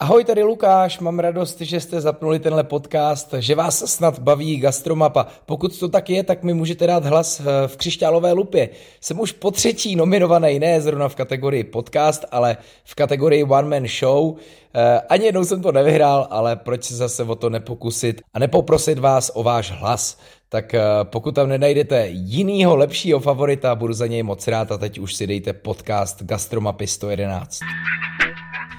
Ahoj, tady Lukáš, mám radost, že jste zapnuli tenhle podcast, že vás snad baví Gastromapa. Pokud to tak je, tak mi můžete dát hlas v křišťálové lupě. Jsem už po třetí nominovaný, ne zrovna v kategorii podcast, ale v kategorii One Man Show. Eh, ani jednou jsem to nevyhrál, ale proč se zase o to nepokusit a nepoprosit vás o váš hlas. Tak eh, pokud tam nenajdete jinýho lepšího favorita, budu za něj moc rád a teď už si dejte podcast Gastromapy 111.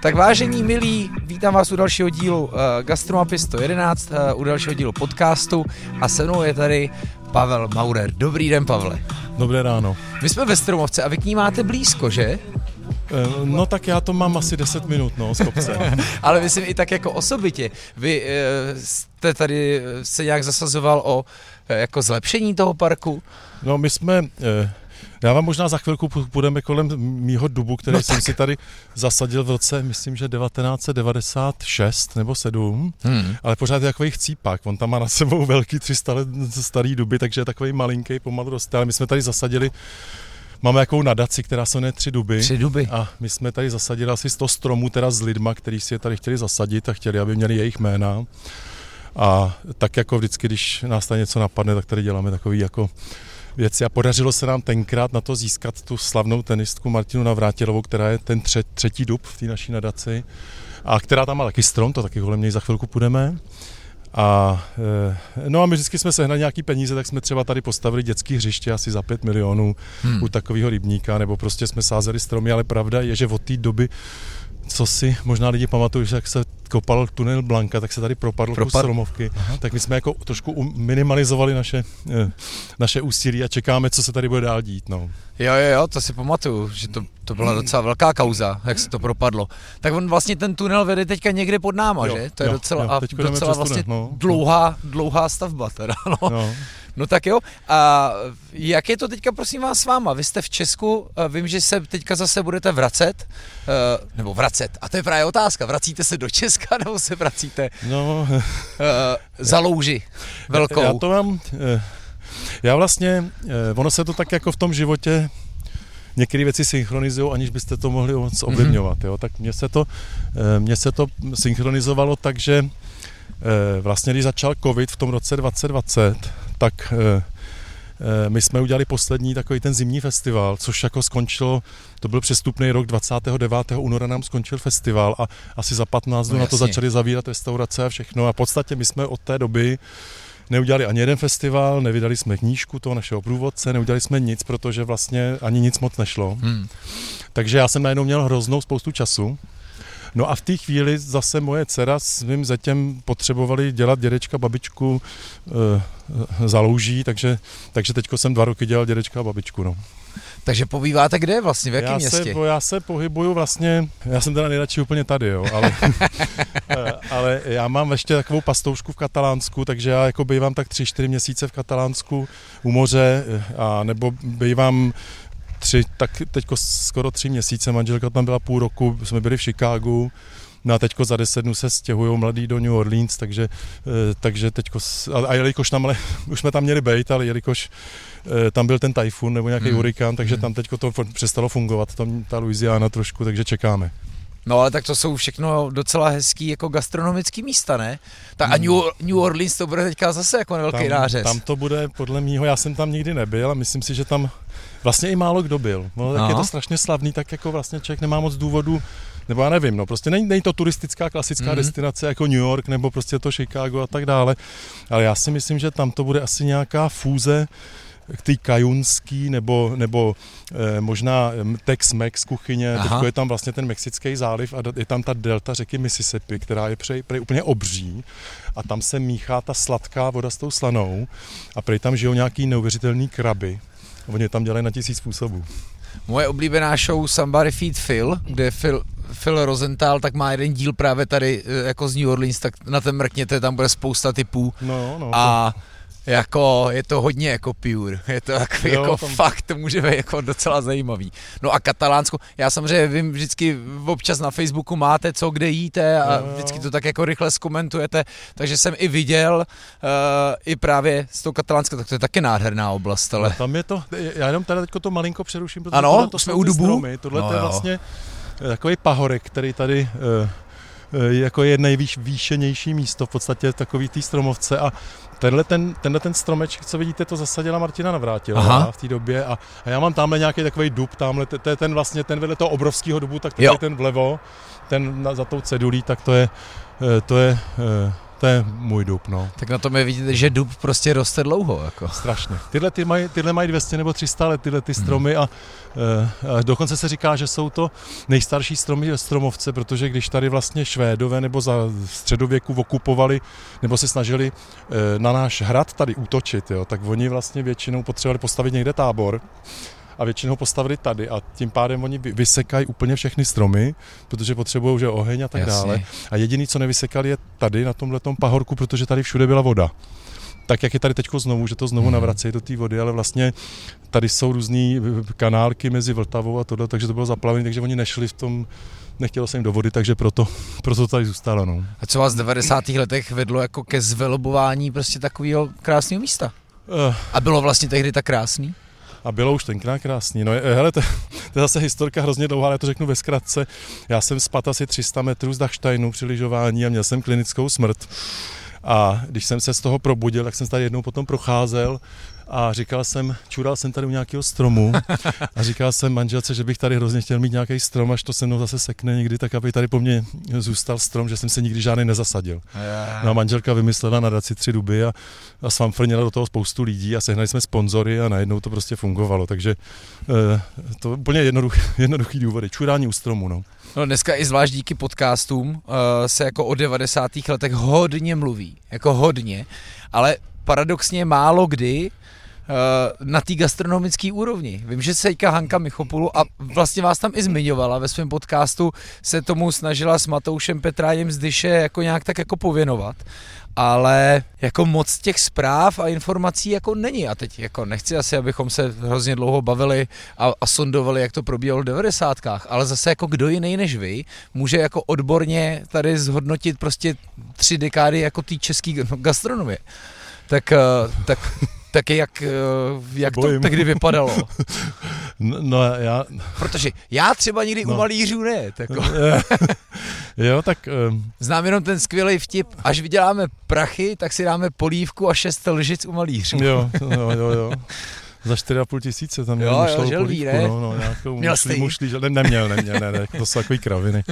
Tak vážení milí, vítám vás u dalšího dílu uh, Gastromapy 111, uh, u dalšího dílu podcastu a se mnou je tady Pavel Maurer. Dobrý den, Pavle. Dobré ráno. My jsme ve Stromovce a vy k ní máte blízko, že? Eh, no tak já to mám asi 10 minut, no, z kopce. Ale myslím i tak jako osobitě. Vy jste tady se nějak zasazoval o jako zlepšení toho parku? No my jsme já vám možná za chvilku půjdeme kolem mýho dubu, který no jsem tak. si tady zasadil v roce, myslím, že 1996 nebo 7, hmm. ale pořád je takový chcípak. On tam má na sebou velký 300 let starý duby, takže je takový malinký, pomalu roste, ale my jsme tady zasadili Máme jakou nadaci, která se jmenuje Tři duby. Tři duby. A my jsme tady zasadili asi 100 stromů teda s lidma, kteří si je tady chtěli zasadit a chtěli, aby měli jejich jména. A tak jako vždycky, když nás tady něco napadne, tak tady děláme takový jako věci a podařilo se nám tenkrát na to získat tu slavnou tenistku Martinu Navrátilovou, která je ten tře- třetí dub v té naší nadaci a která tam má taky strom, to taky kolem něj za chvilku půjdeme. A, e, no a my vždycky jsme sehnali nějaký peníze, tak jsme třeba tady postavili dětský hřiště asi za 5 milionů hmm. u takového rybníka, nebo prostě jsme sázeli stromy, ale pravda je, že od té doby co si možná lidi pamatují, že jak se kopal tunel Blanka, tak se tady propadl Propad... kus stromovky. Aha. Tak my jsme jako trošku minimalizovali naše, eh, naše úsilí a čekáme, co se tady bude dál dít. No. Jo, jo, jo, to si pamatuju, že to, to byla docela velká kauza, jak se to propadlo. Tak on vlastně ten tunel vede teďka někde pod náma, jo, že? To je jo, docela, jo, a docela vlastně tunel, no. dlouhá, dlouhá stavba teda, no. no. No tak jo. A jak je to teďka, prosím vás, s váma? Vy jste v Česku, vím, že se teďka zase budete vracet, eh, nebo vracet. A to je právě otázka. Vracíte se do Česka, nebo se vracíte no, eh, za louži velkou? Já to mám... Eh, já vlastně, ono se to tak jako v tom životě některé věci synchronizují, aniž byste to mohli moc mhm. ovlivňovat. Jo? Tak mně se, to, mně se to synchronizovalo tak, že vlastně když začal covid v tom roce 2020, tak eh, eh, my jsme udělali poslední takový ten zimní festival, což jako skončilo, to byl přestupný rok, 29. února nám skončil festival a asi za 15 dnů no, na to začali zavírat restaurace a všechno a v podstatě my jsme od té doby neudělali ani jeden festival, nevydali jsme knížku toho našeho průvodce, neudělali jsme nic, protože vlastně ani nic moc nešlo. Hmm. Takže já jsem najednou měl hroznou spoustu času No a v té chvíli zase moje dcera s mým zetěm potřebovali dělat dědečka, babičku e, za louží, takže, takže teďko jsem dva roky dělal dědečka a babičku. No. Takže pobýváte kde vlastně, v jakém já městě? Se, já se pohybuju vlastně, já jsem teda nejradši úplně tady, jo, ale, eh, ale já mám ještě takovou pastoušku v Katalánsku, takže já jako bývám tak tři, čtyři měsíce v Katalánsku u moře, a nebo bývám tři, tak teďko skoro tři měsíce, manželka tam byla půl roku, jsme byli v Chicagu, No a teďko za deset dnů se stěhují mladí do New Orleans, takže, eh, takže teďko, a jelikož tam, ale, už jsme tam měli být, ale jelikož eh, tam byl ten tajfun nebo nějaký hmm. hurikán, takže hmm. tam teďko to přestalo fungovat, tam ta Louisiana trošku, takže čekáme. No ale tak to jsou všechno docela hezký jako gastronomický místa, ne? Ta, a New, New Orleans to bude teďka zase jako velký tam, nářez. Tam to bude podle mýho, já jsem tam nikdy nebyl a myslím si, že tam vlastně i málo kdo byl. No, tak no. je to strašně slavný, tak jako vlastně člověk nemá moc důvodu nebo já nevím, no prostě není, není to turistická klasická mm-hmm. destinace jako New York nebo prostě to Chicago a tak dále, ale já si myslím, že tam to bude asi nějaká fúze té kajunský nebo, nebo e, možná Tex-Mex kuchyně, teď je tam vlastně ten mexický záliv a je tam ta delta řeky Mississippi, která je prej, prej úplně obří a tam se míchá ta sladká voda s tou slanou a prej tam žijou nějaký neuvěřitelný kraby. Oni tam dělají na tisíc způsobů. Moje oblíbená show Somebody Feed Phil, kde Phil, Phil Rosenthal tak má jeden díl právě tady e, jako z New Orleans, tak na ten mrkněte, tam bude spousta typů. No, no, a to jako je to hodně jako pure, je to jako, jo, jako tam... fakt, to může být jako docela zajímavý. No a Katalánsko, já samozřejmě vím, vždycky občas na Facebooku máte co, kde jíte a jo, jo. vždycky to tak jako rychle zkomentujete, takže jsem i viděl uh, i právě z toho Katalánska, tak to je taky nádherná oblast, ale... No, tam je to, já jenom tady teďko to malinko přeruším, protože ano, tohle to jsme u dubu. Stromy, tohle no, to je jo. vlastně takový pahorek, který tady uh, jako je nejvýšenější místo v podstatě takový té stromovce a tenhle ten, tenhle ten stromeček, co vidíte, to zasadila Martina Navrátila v té době. A, a, já mám tamhle nějaký takový dub, tamhle, to je ten vlastně, ten vedle toho obrovského dubu, tak to je ten vlevo, ten na, za tou cedulí, tak to je, to je to je můj dub, no. Tak na tom je vidět, že dub prostě roste dlouho, jako. Strašně. Tyhle, ty mají, tyhle mají 200 nebo 300 let, tyhle ty stromy hmm. a, eh, a dokonce se říká, že jsou to nejstarší stromy ve stromovce, protože když tady vlastně Švédové nebo za středověku okupovali nebo se snažili eh, na náš hrad tady útočit, jo, tak oni vlastně většinou potřebovali postavit někde tábor a většinou postavili tady a tím pádem oni vysekají úplně všechny stromy, protože potřebují že oheň a tak Jasně. dále. A jediný, co nevysekali, je tady na tomhle pahorku, protože tady všude byla voda tak jak je tady teď znovu, že to znovu hmm. navracejí do té vody, ale vlastně tady jsou různé kanálky mezi Vltavou a tohle, takže to bylo zaplavené, takže oni nešli v tom, nechtělo se jim do vody, takže proto, proto to tady zůstalo. No. A co vás v 90. letech vedlo jako ke zvelobování prostě takového krásného místa? Uh. A bylo vlastně tehdy tak krásný? A bylo už tenkrát krásný. No, hele, to, to je zase historka hrozně dlouhá, ale já to řeknu ve zkratce. Já jsem spadl asi 300 metrů z Dachsteinu při lyžování a měl jsem klinickou smrt. A když jsem se z toho probudil, tak jsem tady jednou potom procházel a říkal jsem, čural jsem tady u nějakého stromu a říkal jsem manželce, že bych tady hrozně chtěl mít nějaký strom, až to se mnou zase sekne někdy, tak aby tady po mně zůstal strom, že jsem se nikdy žádný nezasadil. No a manželka vymyslela nadaci tři duby a, a svamfrnila do toho spoustu lidí a sehnali jsme sponzory a najednou to prostě fungovalo, takže e, to úplně jednoduchý, jednoduchý důvody. Čurání u stromu, no. No dneska i zvlášť díky podcastům uh, se jako o 90. letech hodně mluví, jako hodně, ale paradoxně málo kdy na té gastronomické úrovni. Vím, že Sejka Hanka Michopulu a vlastně vás tam i zmiňovala ve svém podcastu, se tomu snažila s Matoušem Petrájem z Dyše jako nějak tak jako pověnovat ale jako moc těch zpráv a informací jako není. A teď jako nechci asi, abychom se hrozně dlouho bavili a, a sondovali, jak to probíhalo v 90. ale zase jako kdo jiný než vy může jako odborně tady zhodnotit prostě tři dekády jako té české gastronomie. Tak, eh, tak tak jak, eh, jak to tehdy vypadalo? No, no já... Protože já třeba nikdy no. u malířů ne. Tako. jo, tak... Um... Znám jenom ten skvělý vtip, až vyděláme prachy, tak si dáme polívku a šest lžic u malířů. jo, jo, jo. jo za 4,5 tisíce tam jo, jo, želví, polívku, ne? no, no, nějakou měl mušlí, mušlí, ne, neměl, neměl, ne, ne, to jsou takový kraviny.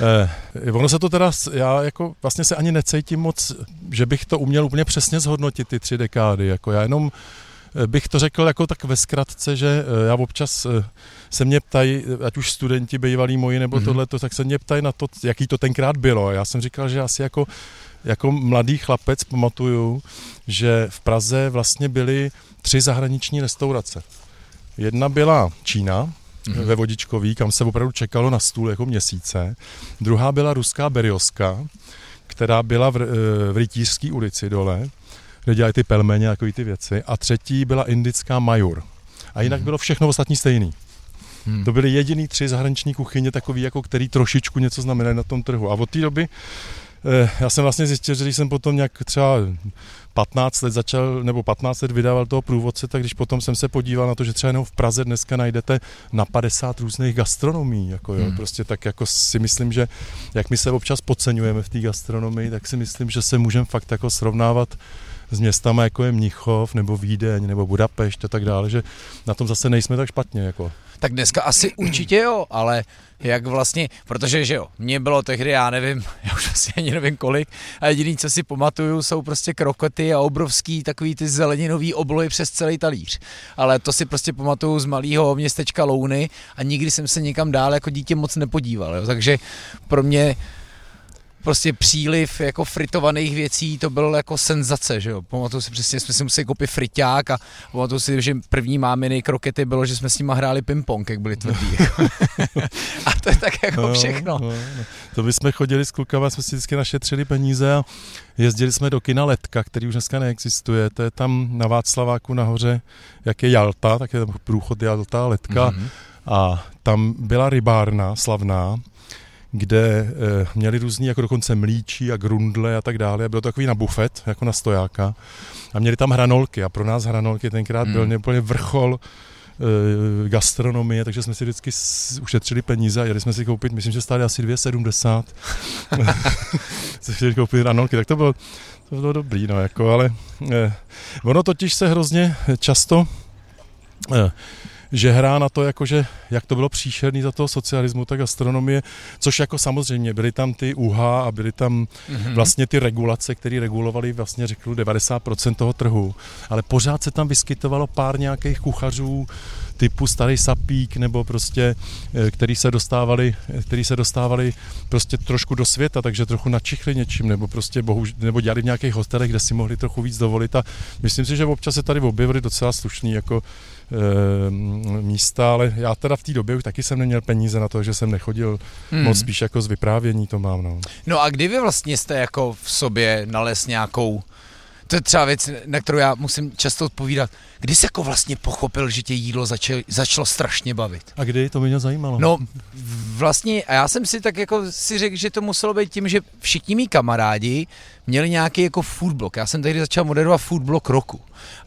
Eh, ono se to teda, já jako vlastně se ani necítím moc, že bych to uměl úplně přesně zhodnotit, ty tři dekády, jako já jenom eh, bych to řekl jako tak ve zkratce, že eh, já občas eh, se mě ptají, ať už studenti bývalí moji nebo mm-hmm. tohleto, tak se mě ptají na to, jaký to tenkrát bylo. Já jsem říkal, že asi jako jako mladý chlapec pamatuju, že v Praze vlastně byly tři zahraniční restaurace. Jedna byla Čína, mm-hmm. ve Vodičkový, kam se opravdu čekalo na stůl jako měsíce. Druhá byla ruská Berioska, která byla v, eh, v Rytířské ulici dole, kde dělají ty pelmeně a takové ty věci. A třetí byla indická Majur. A jinak mm-hmm. bylo všechno ostatní stejný. Hmm. To byly jediný tři zahraniční kuchyně, takový, jako který trošičku něco znamenají na tom trhu. A od té doby já jsem vlastně zjistil, že když jsem potom nějak třeba 15 let začal, nebo 15 let vydával toho průvodce, tak když potom jsem se podíval na to, že třeba jenom v Praze dneska najdete na 50 různých gastronomí, jako jo, hmm. prostě tak jako si myslím, že jak my se občas podceňujeme v té gastronomii, tak si myslím, že se můžeme fakt jako srovnávat s městama, jako je Mnichov, nebo Vídeň, nebo Budapešť a tak dále, že na tom zase nejsme tak špatně. Jako. Tak dneska asi určitě jo, ale jak vlastně, protože že jo, mě bylo tehdy, já nevím, já už asi ani nevím kolik, a jediný, co si pamatuju, jsou prostě krokoty a obrovský takový ty zeleninový oblohy přes celý talíř. Ale to si prostě pamatuju z malého městečka Louny a nikdy jsem se nikam dál jako dítě moc nepodíval, jo. takže pro mě prostě příliv jako fritovaných věcí, to bylo jako senzace, že jo. Pamatuju si přesně, jsme si museli koupit friťák a pamatuju si, že první máminy krokety bylo, že jsme s nimi hráli ping-pong, jak byli tvrdí. a to je tak jako no, všechno. No, no. To my jsme chodili s klukama, jsme si vždycky našetřili peníze a jezdili jsme do kina Letka, který už dneska neexistuje. To je tam na Václaváku nahoře, jak je Jalta, tak je tam průchod Jalta Letka. Mm-hmm. A tam byla rybárna slavná, kde e, měli různý jako dokonce mlíčí a grundle a tak dále. A bylo to takový na bufet, jako na stojáka. A měli tam hranolky a pro nás hranolky tenkrát hmm. byl úplně vrchol e, gastronomie, takže jsme si vždycky ušetřili peníze a jeli jsme si koupit, myslím, že stály asi 2,70. se chtěli koupit ranolky, tak to bylo, to bylo dobrý, no, jako, ale e, ono totiž se hrozně často e, že hrá na to, jakože, jak to bylo příšerný za toho socialismu, tak gastronomie, což jako samozřejmě byly tam ty UH a byly tam mm-hmm. vlastně ty regulace, které regulovaly vlastně řeknu 90% toho trhu, ale pořád se tam vyskytovalo pár nějakých kuchařů, typu starý sapík nebo prostě, eh, který se dostávali, který se dostávali prostě trošku do světa, takže trochu načichli něčím, nebo prostě bohu, nebo dělali v nějakých hostelech, kde si mohli trochu víc dovolit a myslím si, že občas se tady objevily docela slušný jako místa, ale já teda v té době už taky jsem neměl peníze na to, že jsem nechodil hmm. moc spíš jako z vyprávění to mám. No. no a kdy vy vlastně jste jako v sobě nalez nějakou to je třeba věc, na kterou já musím často odpovídat. Kdy jsi jako vlastně pochopil, že tě jídlo začalo, začalo strašně bavit? A kdy? To mě zajímalo. No vlastně, a já jsem si tak jako si řekl, že to muselo být tím, že všichni mý kamarádi měli nějaký jako foodblog. Já jsem tehdy začal moderovat foodblog roku.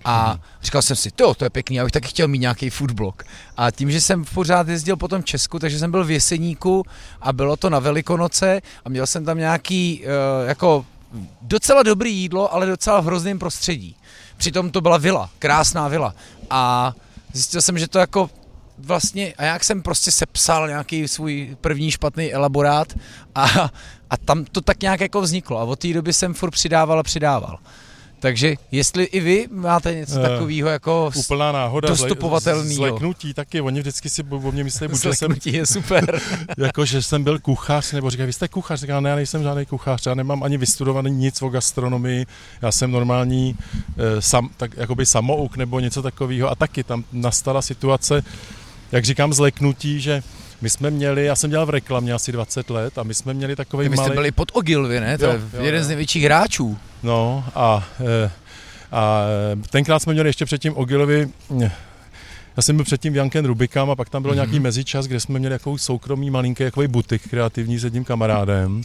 A hmm. říkal jsem si, to, to je pěkný, já bych taky chtěl mít nějaký foodblog. A tím, že jsem pořád jezdil po tom Česku, takže jsem byl v Jeseníku a bylo to na Velikonoce a měl jsem tam nějaký uh, jako docela dobrý jídlo, ale docela v hrozném prostředí. Přitom to byla vila, krásná vila. A zjistil jsem, že to jako vlastně, a jak jsem prostě sepsal nějaký svůj první špatný elaborát a, a tam to tak nějak jako vzniklo. A od té doby jsem furt přidával a přidával. Takže jestli i vy máte něco uh, takového jako úplná náhoda, dostupovatelného. Zleknutí taky, oni vždycky si o mě myslí, že jsem... je super. jako, že jsem byl kuchař, nebo říkají, vy jste kuchař, říkám, ne, já nejsem žádný kuchař, já nemám ani vystudovaný nic o gastronomii, já jsem normální eh, sam, tak, jakoby samouk nebo něco takového a taky tam nastala situace, jak říkám, zleknutí, že my jsme měli, já jsem dělal v reklamě asi 20 let a my jsme měli takový malý... Vy jste byli pod Ogilvy, ne? To jo, je jo, jeden jo. z největších hráčů. No a, eh, a tenkrát jsme měli ještě předtím Ogilvy já jsem byl předtím v Janken Rubikam a pak tam byl mm-hmm. nějaký mezičas, kde jsme měli takový soukromý malinký jakový butik kreativní s jedním kamarádem.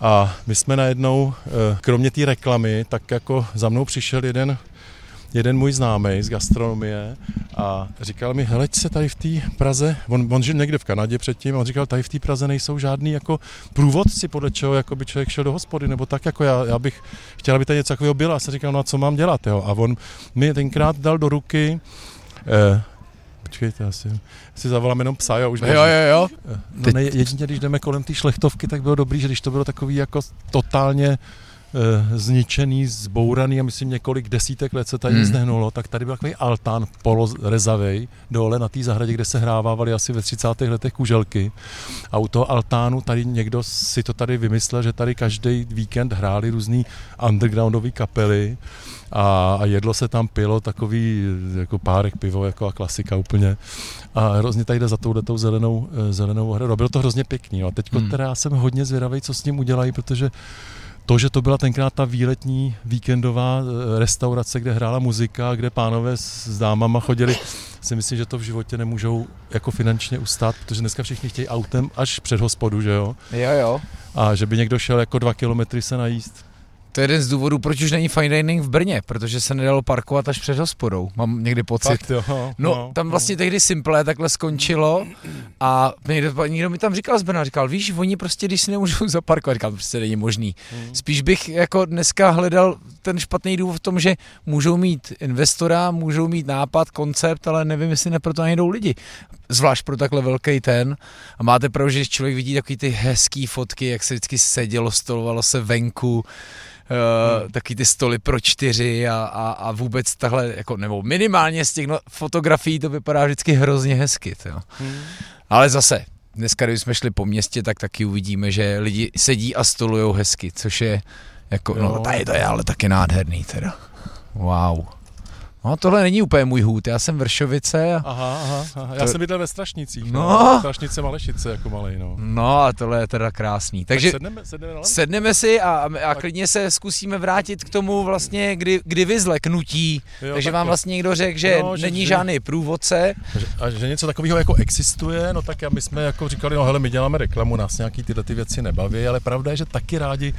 A my jsme najednou, eh, kromě té reklamy, tak jako za mnou přišel jeden jeden můj známý z gastronomie a říkal mi, hele, se tady v té Praze, on, on žil někde v Kanadě předtím, a on říkal, tady v té Praze nejsou žádný jako průvodci, podle čeho jako by člověk šel do hospody, nebo tak jako já, já bych chtěl, aby tady něco takového bylo. A jsem říkal, no a co mám dělat, jo? A on mi tenkrát dal do ruky eh, Počkejte, asi si zavolám jenom psa, jo, už Jo, jo, jo. Eh, no ne, jedině, když jdeme kolem té šlechtovky, tak bylo dobrý, že když to bylo takový jako totálně zničený, zbouraný a myslím několik desítek let se tady hmm. nic nehnulo, tak tady byl takový altán polorezavej dole na té zahradě, kde se hrávávali asi ve 30. letech kuželky. A u toho altánu tady někdo si to tady vymyslel, že tady každý víkend hráli různý undergroundové kapely a, a jedlo se tam pilo takový jako párek pivo, jako a klasika úplně. A hrozně tady jde za touhletou zelenou, eh, zelenou hradu. Bylo to hrozně pěkný. A teď hmm. teda já jsem hodně zvědavý, co s ním udělají, protože to, že to byla tenkrát ta výletní víkendová eh, restaurace, kde hrála muzika, kde pánové s dámama chodili, si myslím, že to v životě nemůžou jako finančně ustát, protože dneska všichni chtějí autem až před hospodu, že jo? Jo, jo. A že by někdo šel jako dva kilometry se najíst, to je jeden z důvodů, proč už není fine dining v Brně, protože se nedalo parkovat až před hospodou. Mám někdy pocit. Fakt, jo, no, no, tam vlastně no. tehdy Simple takhle skončilo a někdo, někdo mi tam říkal z Brna, říkal, víš, oni prostě, když si nemůžou zaparkovat, říkal, to prostě není možný. Hmm. Spíš bych jako dneska hledal ten špatný důvod v tom, že můžou mít investora, můžou mít nápad, koncept, ale nevím, jestli ne proto najdou lidi. Zvlášť pro takhle velký ten. A máte pravdu, že když člověk vidí takový ty hezký fotky, jak se vždycky sedělo, stolovalo se venku, hmm. taky ty stoly pro čtyři a, a, a vůbec tahle, jako, nebo minimálně z těch no, fotografií to vypadá vždycky hrozně hezky. To. Hmm. Ale zase, dneska, když jsme šli po městě, tak taky uvidíme, že lidi sedí a stolujou hezky, což je jako, no, jo. no tady to je ale taky nádherný teda. Wow. No tohle není úplně můj hůd, já jsem Vršovice. A aha, aha, aha. Já to... jsem bydlel ve Strašnicích, no. no. Strašnice Malešice jako malej, no. No a tohle je teda krásný. Takže tak sedneme, sedneme, sedneme si a, a klidně se zkusíme vrátit k tomu vlastně, kdy, kdy vy zleknutí. Jo, Takže vám vlastně někdo řekl, že no, není že, žádný průvodce. A že něco takového jako existuje, no tak my jsme jako říkali, no hele, my děláme reklamu, nás nějaký tyhle ty věci nebaví, ale pravda je, že taky rádi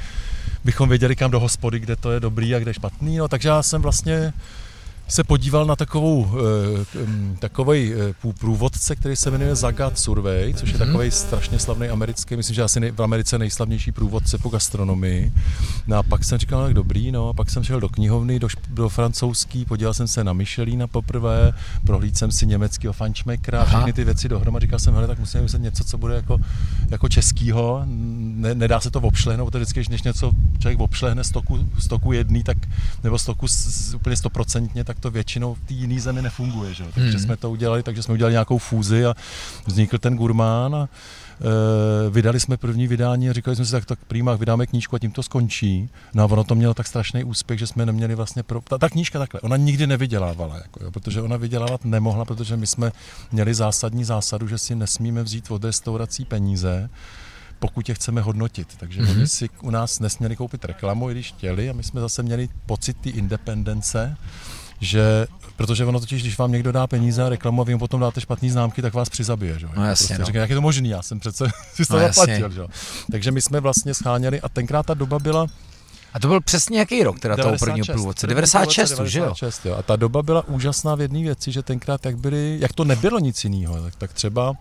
bychom věděli kam do hospody, kde to je dobrý a kde špatný, no takže já jsem vlastně se podíval na takovou, eh, takový eh, průvodce, který se jmenuje Zagat Survey, což je mhm. takový strašně slavný americký, myslím, že asi v Americe nejslavnější průvodce po gastronomii. No a pak jsem říkal, tak dobrý, no a pak jsem šel do knihovny, do, do francouzský, podíval jsem se na Michelina poprvé, prohlídl jsem si německého fančmekra, všechny ty věci dohromady, říkal jsem, hele, tak musím myslet něco, co bude jako, jako českýho, ne, nedá se to obšlehnout, protože vždycky, když něco člověk obšlehne stoku, stoku jedný, tak, nebo stoku z, úplně stoprocentně, tak to většinou v té jiné zemi nefunguje. Že? Takže hmm. jsme to udělali, takže jsme udělali nějakou fúzi a vznikl ten gurmán a e, vydali jsme první vydání a říkali jsme si, tak, tak prýmách vydáme knížku a tím to skončí. No a ono to mělo tak strašný úspěch, že jsme neměli vlastně pro... Ta, ta knížka takhle, ona nikdy nevydělávala, jako, jo, protože ona vydělávat nemohla, protože my jsme měli zásadní zásadu, že si nesmíme vzít od restaurací peníze, pokud je chceme hodnotit. Takže mm-hmm. oni si u nás nesměli koupit reklamu, i když chtěli, a my jsme zase měli pocit té independence, že protože ono totiž, když vám někdo dá peníze a reklamu a vy mu potom dáte špatný známky, tak vás přizabije. Že? No jasně, prostě no. říká, jak je to možný, já jsem přece si to no, zaplatil. Že? Takže my jsme vlastně scháněli a tenkrát ta doba byla a to byl přesně jaký rok, teda 96, toho prvního průvodce? 96, 96 že jo? 96, jo? A ta doba byla úžasná v jedné věci, že tenkrát, jak, byli, jak to nebylo nic jiného, tak, tak třeba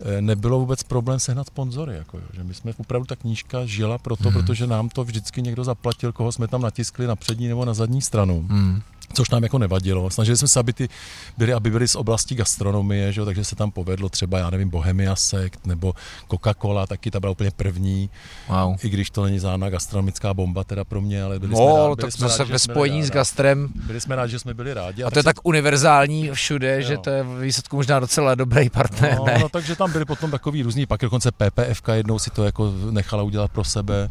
eh, nebylo vůbec problém sehnat sponzory. Jako jo. Že my jsme opravdu ta knížka žila proto, hmm. protože nám to vždycky někdo zaplatil, koho jsme tam natiskli na přední nebo na zadní stranu. Hmm což nám jako nevadilo. Snažili jsme se, aby ty byly, aby byly z oblasti gastronomie, že jo, takže se tam povedlo třeba, já nevím, Bohemia Sekt nebo Coca-Cola, taky ta byla úplně první. Wow. I když to není žádná gastronomická bomba teda pro mě, ale byli no, jsme rádi, tak jsme zase ve spojení s gastrem. Byli jsme rádi, že jsme byli rádi. A, a to je tak univerzální všude, jo. že to je výsledku možná docela dobrý partner. No, no, takže tam byly potom takový různý, pak dokonce PPFK jednou si to jako nechala udělat pro sebe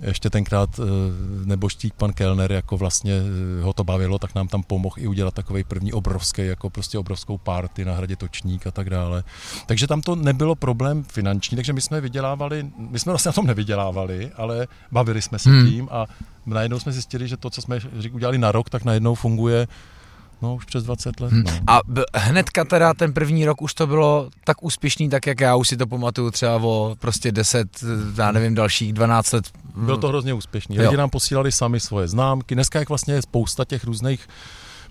ještě tenkrát eh, neboštík pan Kellner, jako vlastně eh, ho to bavilo, tak nám tam pomohl i udělat takový první obrovský, jako prostě obrovskou party na hradě Točník a tak dále. Takže tam to nebylo problém finanční, takže my jsme vydělávali, my jsme vlastně na tom nevydělávali, ale bavili jsme se hmm. tím a najednou jsme zjistili, že to, co jsme udělali na rok, tak najednou funguje No, už přes 20 let. Hmm. No. A b- hnedka teda ten první rok už to bylo tak úspěšný, tak jak já už si to pamatuju třeba o prostě 10, já nevím, dalších 12 let. Bylo to hrozně úspěšný. Lidi nám posílali sami svoje známky. Dneska jak vlastně je spousta těch různých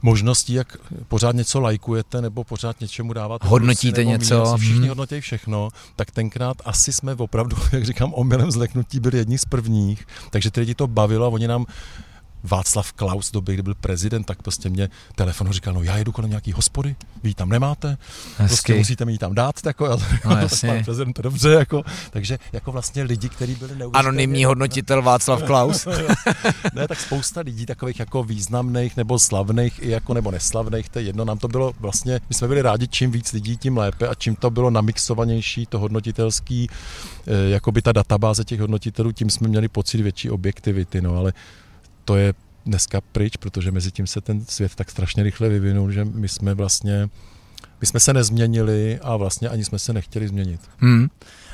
možností, jak pořád něco lajkujete nebo pořád něčemu dáváte. Hodnotíte nebo něco. Mínus, všichni hmm. hodnotí všechno, tak tenkrát asi jsme opravdu, jak říkám, omylem zleknutí byli jedni z prvních, takže ty lidi to bavilo a oni nám Václav Klaus doby, kdy byl prezident, tak prostě mě telefon říkal, no já jedu kolem nějaký hospody, vy tam nemáte, Hezky. prostě musíte mi tam dát, jako, já, no, jasně. prezident, dobře, jako, takže jako vlastně lidi, kteří byli neuvěřitelně... Anonymní hodnotitel Václav Klaus. ne, tak spousta lidí takových jako významných nebo slavných i jako nebo neslavných, to je jedno, nám to bylo vlastně, my jsme byli rádi, čím víc lidí, tím lépe a čím to bylo namixovanější, to hodnotitelský, eh, jako by ta databáze těch hodnotitelů, tím jsme měli pocit větší objektivity, no ale to je dneska pryč, protože mezi tím se ten svět tak strašně rychle vyvinul, že my jsme vlastně, my jsme se nezměnili a vlastně ani jsme se nechtěli změnit. Hmm.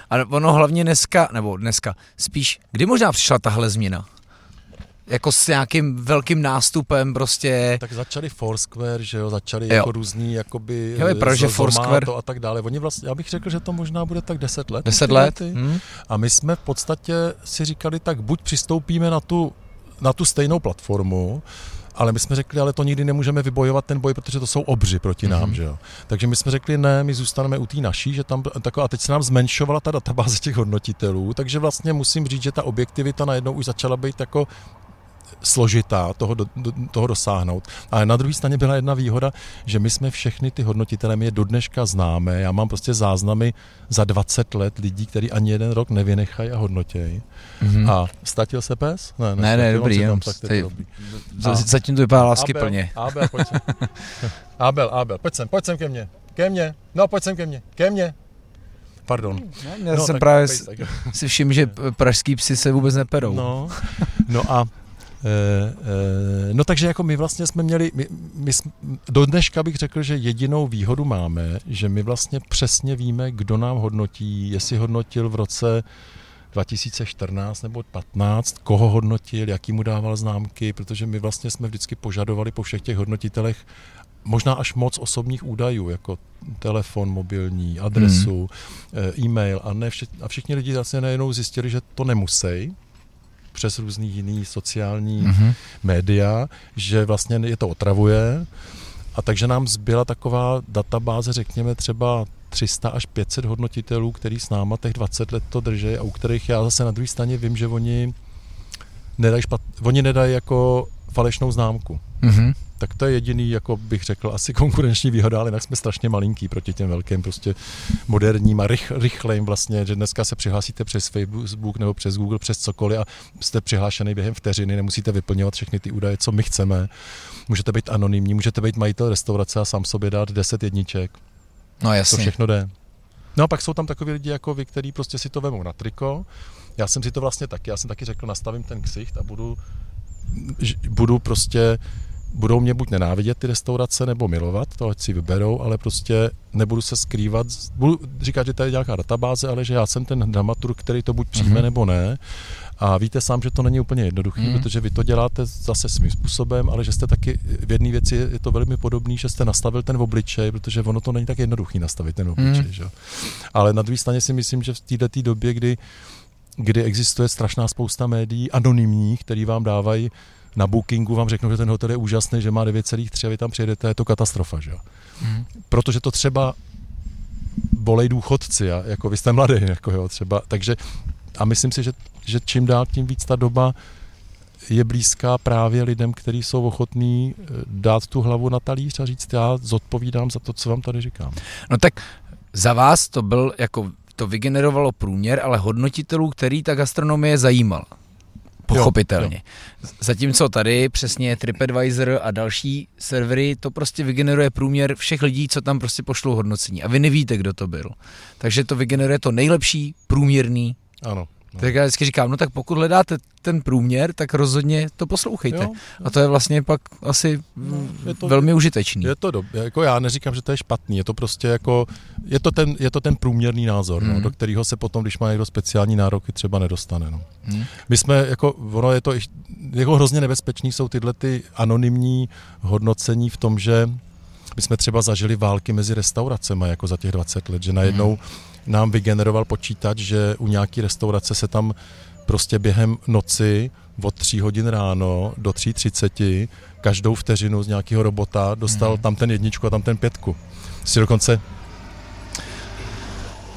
A ono hlavně dneska, nebo dneska, spíš, kdy možná přišla tahle změna? jako s nějakým velkým nástupem prostě. Tak začali Foursquare, že jo, začali jo. jako různý, jakoby jo, je že Foursquare a tak dále. Oni vlastně, já bych řekl, že to možná bude tak 10 let. 10 let? Hmm. A my jsme v podstatě si říkali, tak buď přistoupíme na tu na tu stejnou platformu, ale my jsme řekli, ale to nikdy nemůžeme vybojovat ten boj, protože to jsou obři proti nám, mm-hmm. že jo. Takže my jsme řekli, ne, my zůstaneme u té naší, že tam taková, a teď se nám zmenšovala ta databáze těch hodnotitelů, takže vlastně musím říct, že ta objektivita najednou už začala být jako složitá toho, do, do, toho dosáhnout. Ale na druhé straně byla jedna výhoda, že my jsme všechny ty hodnotitele, my je do dneška známe. Já mám prostě záznamy za 20 let lidí, kteří ani jeden rok nevynechají a hodnotějí. Mm-hmm. A ztratil se pes? Ne, ne, ne, ne dobrý, jenom tak ty, dobrý. A, zatím to vypadá lásky Abel, plně. Abel, pojď sem. Abel, Abel, pojď sem, pojď sem ke mně. Ke mně, no pojď sem ke mně, ke mně. Pardon. Já no, jsem právě si všiml, že pražský psy se vůbec neperou. No, no a no takže jako my vlastně jsme měli, my, my jsme, do dneška bych řekl, že jedinou výhodu máme, že my vlastně přesně víme, kdo nám hodnotí, jestli hodnotil v roce 2014 nebo 15, koho hodnotil, jaký mu dával známky, protože my vlastně jsme vždycky požadovali po všech těch hodnotitelech možná až moc osobních údajů, jako telefon mobilní, adresu, hmm. e-mail a, ne vše, a všichni lidi vlastně najednou zjistili, že to nemusí, přes různý jiný sociální mm-hmm. média, že vlastně je to otravuje. A takže nám zbyla taková databáze, řekněme třeba 300 až 500 hodnotitelů, který s náma těch 20 let to drží a u kterých já zase na druhé straně vím, že oni nedají, špat, oni nedají jako falešnou známku. Mm-hmm. Tak to je jediný, jako bych řekl, asi konkurenční výhoda, ale jinak jsme strašně malinký proti těm velkým, prostě moderním a rych, rychlejm vlastně, že dneska se přihlásíte přes Facebook nebo přes Google, přes cokoliv a jste přihlášený během vteřiny, nemusíte vyplňovat všechny ty údaje, co my chceme. Můžete být anonymní, můžete být majitel restaurace a sám sobě dát 10 jedniček. No jasně. To všechno jde. No a pak jsou tam takový lidi jako vy, kteří prostě si to vemou na triko. Já jsem si to vlastně taky, já jsem taky řekl, nastavím ten ksicht a budu, budu prostě, budou mě buď nenávidět ty restaurace, nebo milovat, to ať si vyberou, ale prostě nebudu se skrývat, budu říkat, že tady je nějaká databáze, ale že já jsem ten dramaturg, který to buď přijme, mm-hmm. nebo ne. A víte sám, že to není úplně jednoduché, mm. protože vy to děláte zase svým způsobem, ale že jste taky v jedné věci je to velmi podobné, že jste nastavil ten obličej, protože ono to není tak jednoduché nastavit ten obličej. Mm. Že? Ale na druhé straně si myslím, že v této době, kdy, kdy existuje strašná spousta médií anonymních, který vám dávají na bookingu, vám řeknou, že ten hotel je úžasný, že má 9,3 a vy tam přijedete, je to katastrofa. Že? Mm. Protože to třeba bolej důchodci, a jako vy jste mladý, jako jo, třeba, takže a myslím si, že, že čím dál tím víc ta doba je blízká právě lidem, kteří jsou ochotní eh, dát tu hlavu na talíř a říct, já zodpovídám za to, co vám tady říkám. No tak za vás to byl jako to vygenerovalo průměr, ale hodnotitelů, který ta gastronomie zajímala. Pochopitelně. Jo, jo. Zatímco tady přesně TripAdvisor a další servery, to prostě vygeneruje průměr všech lidí, co tam prostě pošlou hodnocení. A vy nevíte, kdo to byl. Takže to vygeneruje to nejlepší průměrný ano. No. Tak já vždycky říkám, no tak pokud hledáte ten průměr, tak rozhodně to poslouchejte. Jo, jo. A to je vlastně pak asi no, je to, velmi užitečný. Je to dobré. Jako já neříkám, že to je špatný, je to prostě jako, je to ten, je to ten průměrný názor, mm. no, hmm. do kterého se potom, když má někdo speciální nároky, třeba nedostane. No. Mm. My jsme, jako, ono je to, jako hrozně nebezpečný jsou tyhle ty anonymní hodnocení v tom, že my jsme třeba zažili války mezi restauracemi jako za těch 20 let, že najednou mm nám vygeneroval počítač, že u nějaké restaurace se tam prostě během noci od 3 hodin ráno do 3.30 každou vteřinu z nějakého robota dostal mm. tam ten jedničku a tam ten pětku. Si dokonce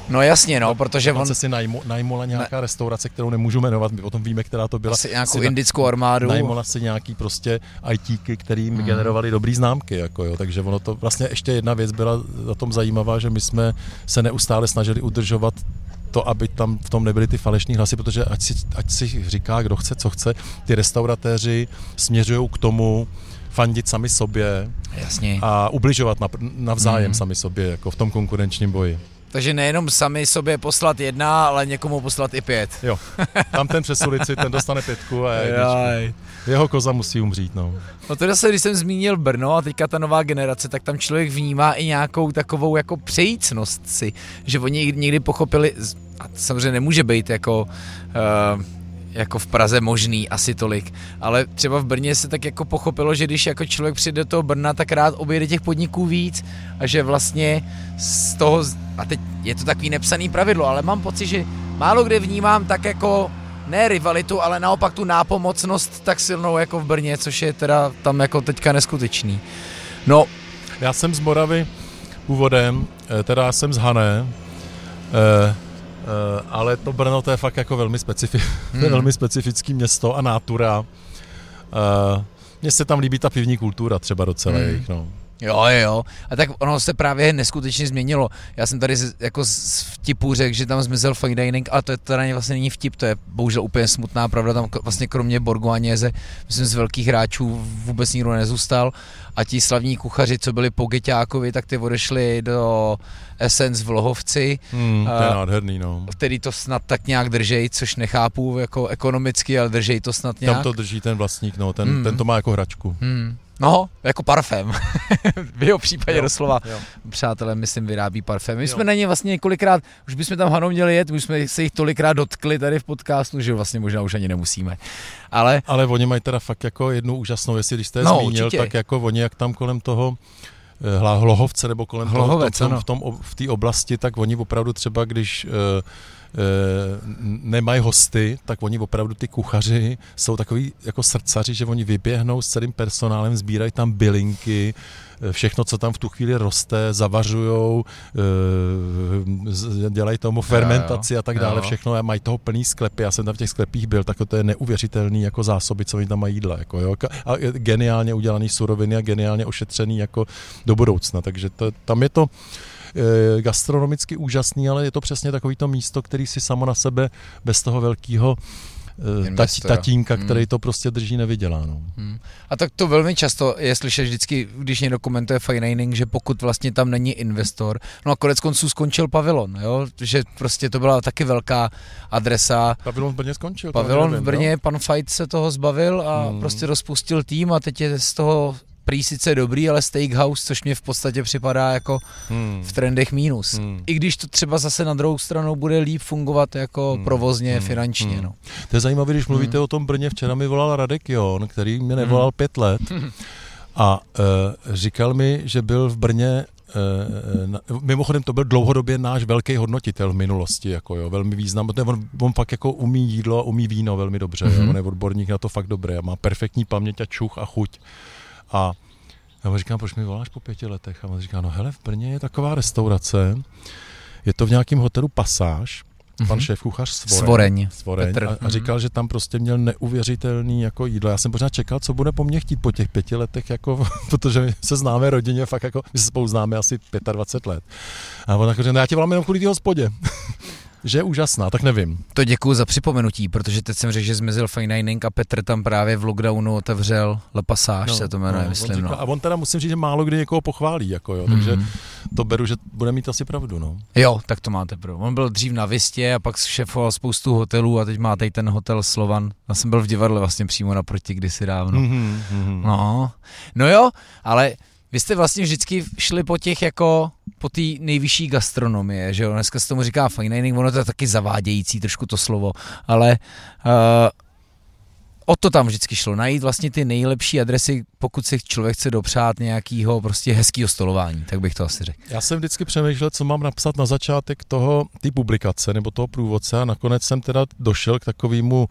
No jasně, no, protože on... si najmu, najmula nějaká ne. restaurace, kterou nemůžu jmenovat, my o tom víme, která to byla. Asi nějakou si indickou armádu. Najmula si nějaký prostě ITky, který hmm. generovali dobrý známky, jako jo, takže ono to vlastně ještě jedna věc byla na tom zajímavá, že my jsme se neustále snažili udržovat to, aby tam v tom nebyly ty falešní hlasy, protože ať si, ať si říká, kdo chce, co chce, ty restauratéři směřují k tomu, fandit sami sobě Jasně. a ubližovat navzájem mm. sami sobě, jako v tom konkurenčním boji. Takže nejenom sami sobě poslat jedna, ale někomu poslat i pět. Jo, tam ten přesulici, ten dostane pětku a jedničku. Jeho koza musí umřít, no. No to zase, když jsem zmínil Brno a teďka ta nová generace, tak tam člověk vnímá i nějakou takovou jako přejícnost si, že oni někdy pochopili, a samozřejmě nemůže být jako uh, jako v Praze možný asi tolik, ale třeba v Brně se tak jako pochopilo, že když jako člověk přijde do toho Brna, tak rád objede těch podniků víc a že vlastně z toho, a teď je to takový nepsaný pravidlo, ale mám pocit, že málo kde vnímám tak jako ne rivalitu, ale naopak tu nápomocnost tak silnou jako v Brně, což je teda tam jako teďka neskutečný. No. Já jsem z Moravy původem, eh, teda jsem z Hané, eh, ale to Brno to je fakt jako velmi, specifi- hmm. velmi specifický město a nátura. Uh, mně se tam líbí ta pivní kultura třeba docela hmm. jejich, no. Jo, jo. A tak ono se právě neskutečně změnilo. Já jsem tady z, jako z vtipu řekl, že tam zmizel fine dining, ale to je teda vlastně není vtip, to je bohužel úplně smutná pravda. Tam vlastně kromě Borgo a Něze, myslím, z velkých hráčů vůbec nikdo nezůstal. A ti slavní kuchaři, co byli po Geťákovi, tak ty odešli do Essence v Lohovci. Hmm, to je nádherný, no. Který to snad tak nějak držej, což nechápu jako ekonomicky, ale držej to snad nějak. Tam to drží ten vlastník, no, ten, hmm. ten to má jako hračku. Hmm. No, jako parfém. v jeho případě jo, doslova. Jo. Přátelé, myslím, vyrábí parfém. My jo. jsme na ně vlastně několikrát, už bychom tam Hanou měli jet, už jsme se jich tolikrát dotkli tady v podcastu, že vlastně možná už ani nemusíme. Ale, Ale oni mají teda fakt jako jednu úžasnou, jestli když jste je no, zmínil, určitě. tak jako oni jak tam kolem toho eh, Hlohovce nebo kolem Hlohovec, toho, v, té oblasti, tak oni opravdu třeba, když uh, nemají hosty, tak oni opravdu ty kuchaři jsou takový jako srdcaři, že oni vyběhnou s celým personálem, sbírají tam bylinky, Eh, všechno, co tam v tu chvíli roste, zavařujou, eh, dělají tomu fermentaci a tak dále, všechno a mají toho plný sklepy. Já jsem tam v těch sklepích byl, tak to je neuvěřitelný jako zásoby, co oni tam mají jídla. Jako, jo. A geniálně udělaný suroviny a geniálně ošetřený jako do budoucna. Takže to, tam je to eh, gastronomicky úžasný, ale je to přesně takový to místo, který si samo na sebe bez toho velkého tati, tatínka, hmm. který to prostě drží nevydělá. No. Hmm. A tak to velmi často je slyšet vždycky, když někdo komentuje fine že pokud vlastně tam není investor, no a konec konců skončil pavilon, jo? že prostě to byla taky velká adresa. Pavilon v Brně skončil. Pavilon nevím, v Brně, no? pan Fight se toho zbavil a hmm. prostě rozpustil tým a teď je z toho prý sice dobrý, ale steakhouse, což mě v podstatě připadá jako hmm. v trendech mínus. Hmm. I když to třeba zase na druhou stranu bude líp fungovat jako hmm. provozně, hmm. finančně. Hmm. No. To je zajímavé, když mluvíte hmm. o tom Brně. Včera mi volal Radek Jon, který mě nevolal hmm. pět let a uh, říkal mi, že byl v Brně Uh, mimochodem to byl dlouhodobě náš velký hodnotitel v minulosti, jako jo, velmi významný. On, on fakt jako umí jídlo a umí víno velmi dobře, mm-hmm. jo, on je odborník na to fakt dobré a má perfektní paměť a čuch a chuť. A já mu říkám, proč mi voláš po pěti letech? A on říká, no hele, v Brně je taková restaurace, je to v nějakém hotelu Pasáž, pan mm-hmm. šéf kuchař Svoreň, Svoreň, Svoreň a, a mhm. říkal, že tam prostě měl neuvěřitelný jako jídlo. Já jsem pořád čekal, co bude po mně chtít po těch pěti letech, jako, protože se známe rodině, fakt jako, my se spolu známe asi 25 let. A on jako, no já tě volám jenom kvůli té hospodě. Že je úžasná, tak nevím. To děkuji za připomenutí, protože teď jsem řekl, že zmizel Fine Dining a Petr tam právě v lockdownu otevřel Le Passage, no, se to jmenuje, no, myslím. On říká, no. A on teda musím říct, že málo kdy někoho pochválí, jako jo, takže mm. to beru, že bude mít asi pravdu, no. Jo, tak to máte pravdu. On byl dřív na Vistě a pak šefoval spoustu hotelů a teď má tady ten hotel Slovan. Já jsem byl v divadle vlastně přímo naproti kdysi dávno. Mm-hmm. No, no jo, ale vy jste vlastně vždycky šli po těch jako po té nejvyšší gastronomie, že jo, dneska se tomu říká fine dining, ono to je taky zavádějící trošku to slovo, ale uh, o to tam vždycky šlo, najít vlastně ty nejlepší adresy, pokud si člověk chce dopřát nějakého prostě hezkého stolování, tak bych to asi řekl. Já jsem vždycky přemýšlel, co mám napsat na začátek toho, ty publikace nebo toho průvodce a nakonec jsem teda došel k takovému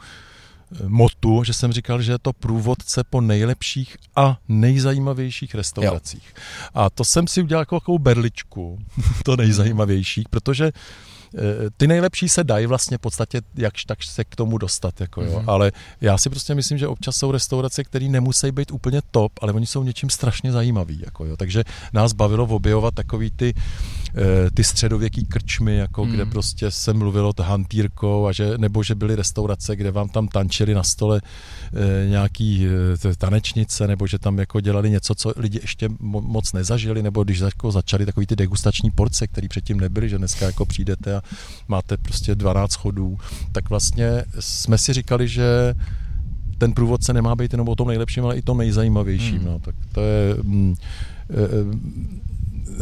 motu, že jsem říkal, že je to průvodce po nejlepších a nejzajímavějších restauracích. Jo. A to jsem si udělal jako takovou berličku, to nejzajímavější, protože Eh, ty nejlepší se dají vlastně v podstatě jakž tak se k tomu dostat, jako jo. Mm-hmm. ale já si prostě myslím, že občas jsou restaurace, které nemusí být úplně top, ale oni jsou něčím strašně zajímavý, jako jo. takže nás bavilo objevovat takový ty, eh, ty středověký krčmy, jako mm-hmm. kde prostě se mluvilo hantýrkou a že, nebo že byly restaurace, kde vám tam tančili na stole eh, nějaký tanečnice, nebo že tam jako dělali něco, co lidi ještě moc nezažili, nebo když jako začali takový ty degustační porce, které předtím nebyly, že dneska jako přijdete a máte prostě 12 chodů, tak vlastně jsme si říkali, že ten průvodce nemá být jenom o tom nejlepším, ale i tom nejzajímavějším. Hmm. No, tak to je, mm,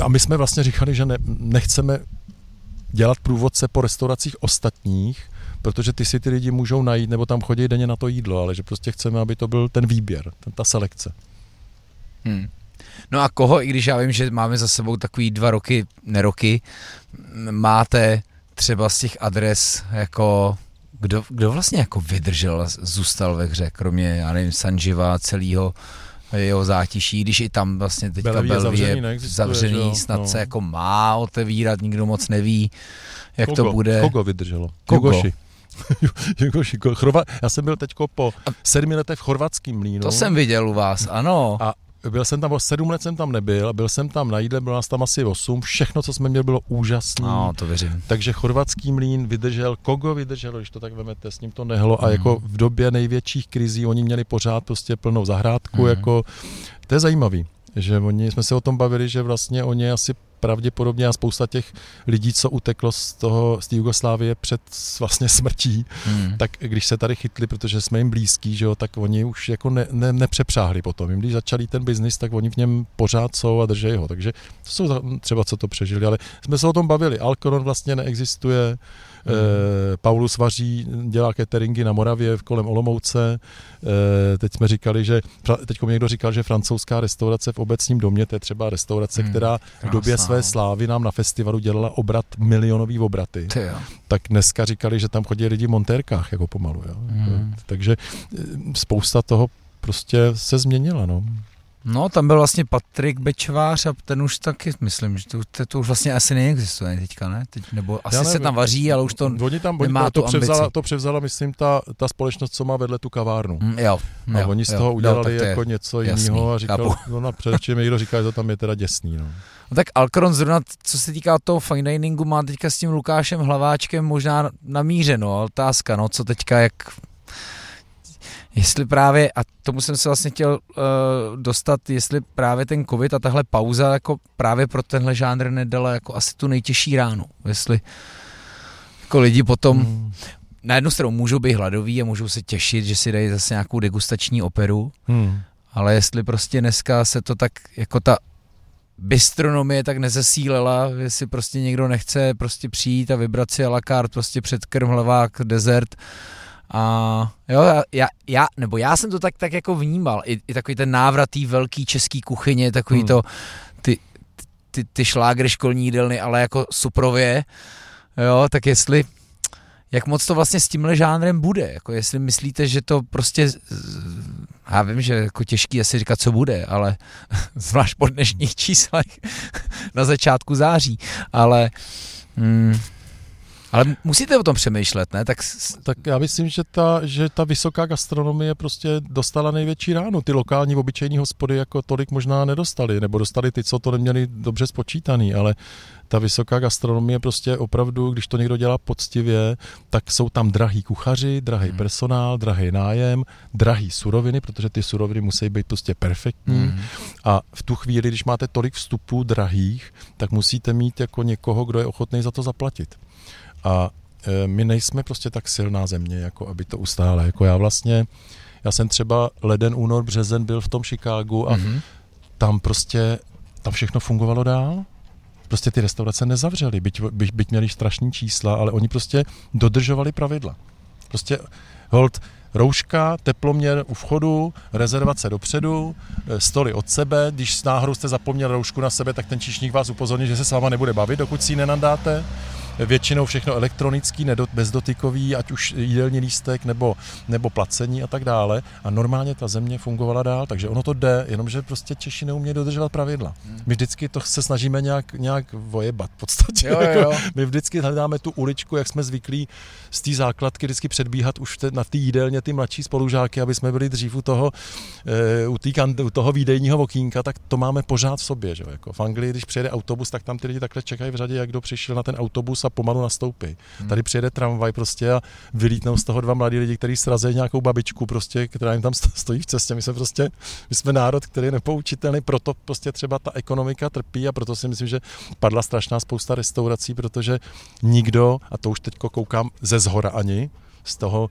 a my jsme vlastně říkali, že ne, nechceme dělat průvodce po restauracích ostatních, protože ty si ty lidi můžou najít, nebo tam chodí denně na to jídlo, ale že prostě chceme, aby to byl ten výběr, ten, ta selekce. Hmm. No a koho, i když já vím, že máme za sebou takový dva roky, neroky, máte třeba z těch adres jako kdo, kdo vlastně jako vydržel, zůstal ve hře, kromě, já nevím, Sanživa, celého jeho zátiší, když i tam vlastně teďka Belví je zavřený, snad no. se jako má otevírat, nikdo moc neví, jak Kogo? to bude. Kogo vydrželo? Kogo? Jugoši. Jugoši. Chorva... Já jsem byl teďko po sedmi letech v chorvatském mlínu. To jsem viděl u vás, ano. A byl jsem tam, sedm let jsem tam nebyl, byl jsem tam na jídle, bylo nás tam asi osm, všechno, co jsme měli, bylo úžasné. No, to věřím. Takže chorvatský mlín vydržel, Kogo vydrželo, když to tak vemete, s ním to nehlo mm. a jako v době největších krizí oni měli pořád prostě plnou zahrádku, mm. jako to je zajímavý, že oni jsme se o tom bavili, že vlastně oni asi pravděpodobně a spousta těch lidí, co uteklo z toho, z té Jugoslávie před vlastně smrtí, hmm. tak když se tady chytli, protože jsme jim blízký, že jo, tak oni už jako ne, ne, nepřepřáhli potom. Jim, když začali ten biznis, tak oni v něm pořád jsou a drží ho. Takže to jsou třeba, co to přežili, ale jsme se o tom bavili. Alkoron vlastně neexistuje. Paulus vaří, dělá cateringy na Moravě kolem Olomouce. Teď jsme říkali, že, teď mi někdo říkal, že francouzská restaurace v obecním domě, to je třeba restaurace, hmm. která v době své no. slávy nám na festivalu dělala obrat, milionový obraty. Tak dneska říkali, že tam chodí lidi v montérkách, jako pomalu. Jo. Hmm. Takže spousta toho prostě se změnila. No. No, tam byl vlastně Patrik Bečvář a ten už taky, myslím, že to, to, to už vlastně asi neexistuje teďka, ne? Teď, nebo asi nevím, se tam vaří, ale už to oni tam, nemá oni, to, to převzala, to převzala, myslím, ta, ta společnost, co má vedle tu kavárnu. Mm, jo, a jo, oni z toho jo, udělali jo, jako něco jiného a říkal, no na především někdo říká, že to tam je teda děsný. No. No tak Alcron zrovna, co se týká toho fine diningu, má teďka s tím Lukášem Hlaváčkem možná namířeno. Otázka, no, co teďka, jak jestli právě, a tomu jsem se vlastně chtěl uh, dostat, jestli právě ten covid a tahle pauza jako právě pro tenhle žánr nedala jako asi tu nejtěžší ránu. Jestli jako lidi potom hmm. na jednu stranu můžou být hladoví a můžou se těšit, že si dají zase nějakou degustační operu, hmm. ale jestli prostě dneska se to tak jako ta bistronomie tak nezesílela, jestli prostě někdo nechce prostě přijít a vybrat si a la carte prostě předkrm, hlavák, dezert, a jo, já, já, nebo já jsem to tak, tak jako vnímal, i, i takový ten návrat té velký český kuchyně, takový hmm. to, ty, ty, ty šlágry školní jídelny, ale jako suprově, jo, tak jestli, jak moc to vlastně s tímhle žánrem bude, jako jestli myslíte, že to prostě, já vím, že jako těžký asi říkat, co bude, ale zvlášť po dnešních číslech na začátku září, ale mm, ale musíte o tom přemýšlet, ne? Tak, tak já myslím, že ta, že ta vysoká gastronomie prostě dostala největší ránu. Ty lokální obyčejní hospody jako tolik možná nedostali, nebo dostali ty, co to neměli dobře spočítaný, ale ta vysoká gastronomie prostě opravdu, když to někdo dělá poctivě, tak jsou tam drahý kuchaři, drahý hmm. personál, drahý nájem, drahý suroviny, protože ty suroviny musí být prostě perfektní. Hmm. A v tu chvíli, když máte tolik vstupů drahých, tak musíte mít jako někoho, kdo je ochotný za to zaplatit. A e, my nejsme prostě tak silná země, jako aby to ustála. Jako já vlastně, já jsem třeba leden, únor, březen byl v tom Chicagu a mm-hmm. tam prostě, tam všechno fungovalo dál. Prostě ty restaurace nezavřely, byť, byť, byť měli strašní čísla, ale oni prostě dodržovali pravidla. Prostě hold, rouška, teploměr u vchodu, rezervace dopředu, e, stoly od sebe. Když s náhodou jste zapomněl roušku na sebe, tak ten číšník vás upozorní, že se s váma nebude bavit, dokud si ji nenandáte většinou všechno elektronický, bezdotykový, ať už jídelní lístek nebo, nebo placení a tak dále. A normálně ta země fungovala dál, takže ono to jde, jenomže prostě Češi neumějí dodržovat pravidla. Hmm. My vždycky to se snažíme nějak, nějak vojebat v podstatě. Jo, jo. Jako my vždycky hledáme tu uličku, jak jsme zvyklí z té základky vždycky předbíhat už te, na té jídelně ty mladší spolužáky, aby jsme byli dřív u toho, e, u, tý, u toho výdejního okýnka, tak to máme pořád v sobě. Že? Jako v Anglii, když přijede autobus, tak tam ty lidi takhle čekají v řadě, jak kdo přišel na ten autobus a pomalu nastoupí. Hmm. Tady přijede tramvaj prostě a vylítnou z toho dva mladí lidi, kteří srazí nějakou babičku, prostě, která jim tam stojí v cestě. My jsme prostě, my jsme národ, který je nepoučitelný, proto prostě třeba ta ekonomika trpí a proto si myslím, že padla strašná spousta restaurací, protože nikdo, a to už teď koukám ze zhora ani, z toho,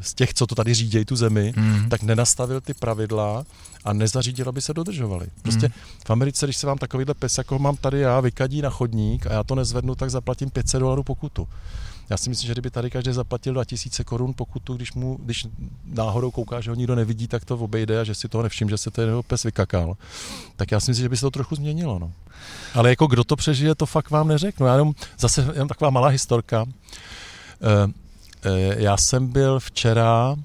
z těch, co to tady řídějí tu zemi, mm. tak nenastavil ty pravidla a nezařídil, aby se dodržovaly. Prostě mm. v Americe, když se vám takovýhle pes, jako mám tady já, vykadí na chodník a já to nezvednu, tak zaplatím 500 dolarů pokutu. Já si myslím, že kdyby tady každý zaplatil 2000 korun pokutu, když mu, když náhodou kouká, že ho nikdo nevidí, tak to obejde a že si toho nevšim, že se ten jeho pes vykakal. Tak já si myslím, že by se to trochu změnilo. No. Ale jako kdo to přežije, to fakt vám neřeknu. Já jenom zase jenom taková malá historka. Eh, já jsem byl včera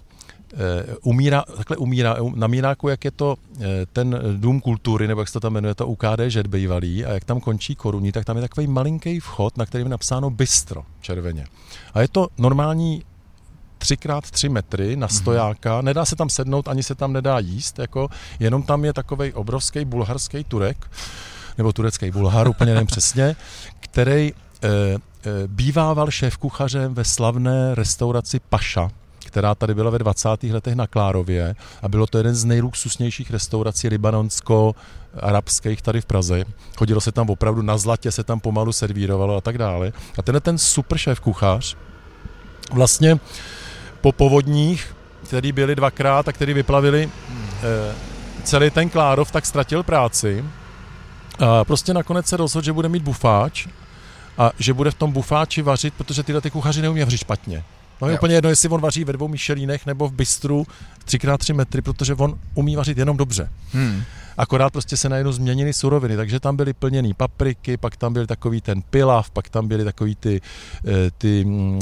eh, umírá, takhle umírá, na Míráku, jak je to eh, ten dům kultury, nebo jak se to tam jmenuje, to UKD Žet bývalý, a jak tam končí koruní, tak tam je takový malinký vchod, na kterém je napsáno bistro červeně. A je to normální 3x3 metry na mhm. stojáka, nedá se tam sednout, ani se tam nedá jíst, jako, jenom tam je takový obrovský bulharský turek, nebo turecký bulhar, úplně nevím přesně, který Eh, bývával šéf kuchařem ve slavné restauraci Paša, která tady byla ve 20. letech na Klárově a bylo to jeden z nejluxusnějších restaurací libanonsko-arabských tady v Praze. Chodilo se tam opravdu na zlatě, se tam pomalu servírovalo a tak dále. A tenhle ten super šéf kuchař vlastně po povodních, který byli dvakrát a který vyplavili eh, celý ten Klárov, tak ztratil práci. A prostě nakonec se rozhodl, že bude mít bufáč a že bude v tom bufáči vařit, protože tyhle ty kuchaři neumí vařit špatně. No je Jo. úplně jedno, jestli on vaří ve dvou Michelínech nebo v bistru 3x3 metry, protože on umí vařit jenom dobře. Hmm. Akorát prostě se najednou změnily suroviny, takže tam byly plněný papriky, pak tam byl takový ten pilav, pak tam byly takový ty, eh, ty mm,